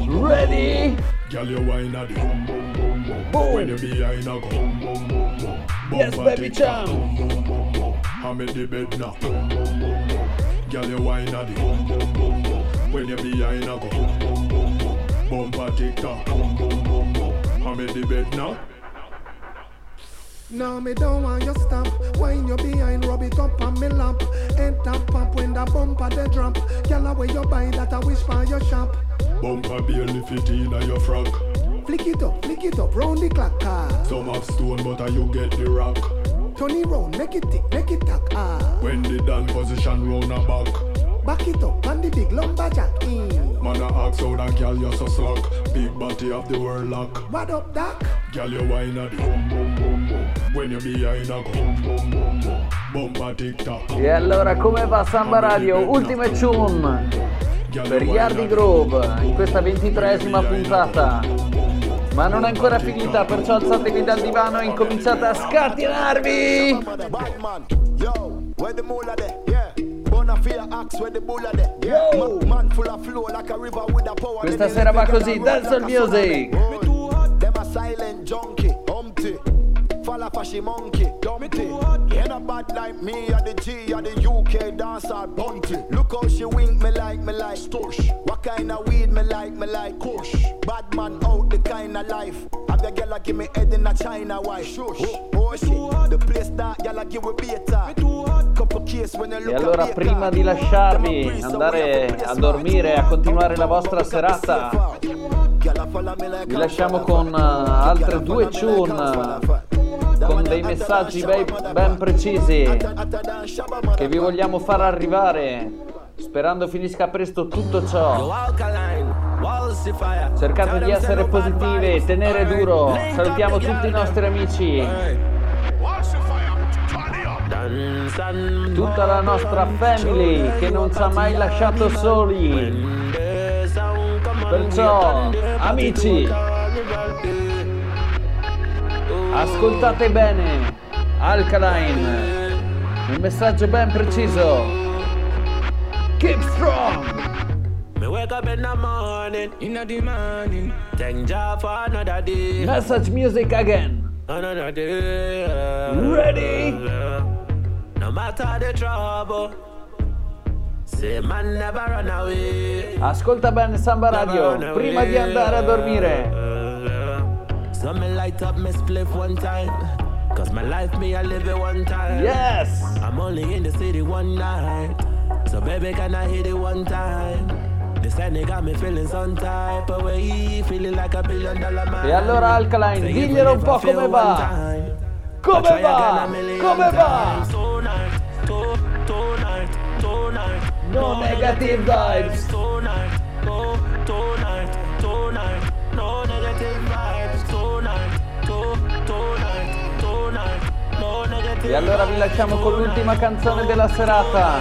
Ready? Girl, you wine at the boom boom boom boom. When you behind a go boom boom boom boom. Yes, Bumper baby jam. Boom boom boom boom. I'm in the bed now. Boom boom boom boom. Girl, you wine at the boom boom boom boom. When you behind a go boom boom boom boom. Bumper tick tock, boom boom boom boom. I'm in the bed now. No, me don't want you stop. Wine you behind, rub it up on me. Head tap pop when the bumper they drop. Gyal where you buy that I wish for your shop. Bumper barely fit in your frock. Flick it up, flick it up, round the clock. Ah. Some have stone, but a you get the rock. Turn it round, make it tick, make it tack. Ah. When the done position round a back. Back it up on the big lumberjack. Mm. Man a ask how that girl you're so slack. Big body of the world lock. What up, doc? Girl you wine at the boom boom boom E allora come va Samba Radio? Ultime tune per Yardi Groove in questa 23esima puntata. Ma non è ancora finita, perciò alzatevi dal divano e incominciate a scatenarvi! Batman, yo, where the mula there? Yeah. Bonafide axe where the bulla there? Yeah. Ma- Man full of flow like a river with a power. Questa sera va così, dancehall music! Falla fashy monkey, dumpty. You ain't bad like me, or the G, or the UK dancer bunty. Look how she wink me like me like stush. What kind of weed me like me like kush. Bad man out the kind of life. Have your girl a give me head in a China white. Shush. Oh, oh shit, the place that y'all a give we beta. Couple case when you E look allora at prima di lasciarvi, andare a dormire e a continuare la vostra serata, vi lasciamo con eh, altre due tune con dei messaggi ben precisi che vi vogliamo far arrivare sperando finisca presto tutto ciò. Cercate di essere positivi, tenere duro. Salutiamo tutti i nostri amici. Tutta la nostra family che non ci ha mai lasciato soli. Perciò, amici, ascoltate bene. Alkaline, un messaggio ben preciso. Keep strong. Me wake up in the morning, in the morning. Thank Jah for another day. Message music again. Another day. Ready? No matter the trouble. Say man never run away. Ascolta bene Samba Radio prima di andare a dormire. So me light up me spliff one time. Cause my life me I live it one time. Yes. I'm only in the city one night. So baby can I hit it one time? This thing got me feeling some type of way. Feeling like a billion dollar man. E allora Alkaline, diglielo un po' come va. Come va? again a million Come va? times. Tonight, to- tonight, tonight. No negative vibes. Tonight, to- tonight, tonight. No E allora vi lasciamo con l'ultima canzone della serata,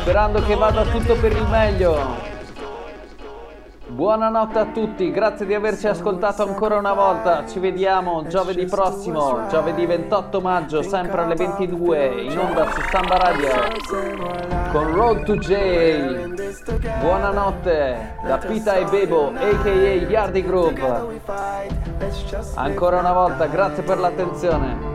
sperando che vada tutto per il meglio. Buonanotte a tutti, grazie di averci ascoltato ancora una volta. Ci vediamo giovedì prossimo, giovedì 28 maggio, sempre alle 22, in onda su Samba Radio con Road to J. Buonanotte da Pita e Bebo, a.k.a. Yardi Group. Ancora una volta, grazie per l'attenzione.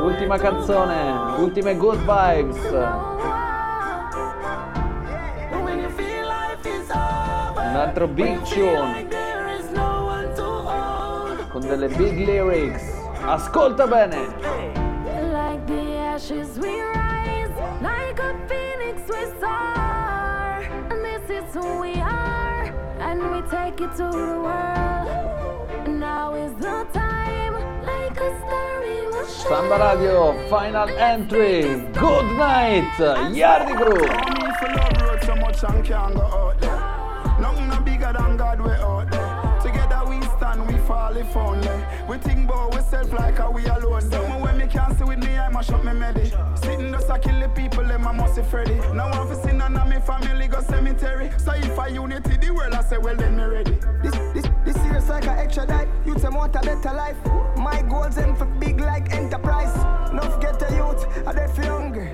Ultima canzone, ultime good vibes. Un altro big tune con delle big lyrics. Ascolta bene. Ashes we rise, like a phoenix we soar. And this is who we are, and we take it to the world. Samba Radio, final entry. Good night, Yardi Groove. Me for love road so much and can't go out there. Nothing no bigger than God we out there. Together we stand, we fall if only. We think about ourselves like how we alone. Something when me can't see with me, I must shut me medi. Sitting just a kill the people, them I must be Freddy. Now I'm for sin none of me family go cemetery. So if I unity the world, I say well then me ready. This, this, this year's like an extra life. Youth them want a better life. My goals them for big like enterprise. Not get a youth, are they for hungry?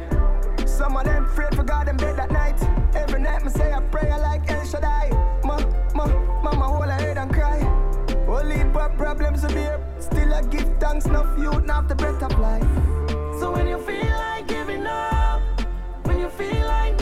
Some of them afraid for God and bed at night. Every night me say a prayer like El Shaddai. Ma, ma, mama hold her head and cry. Only but problems will be Still I give thanks, enough youth, not the breath of life. So when you feel like giving up, when you feel like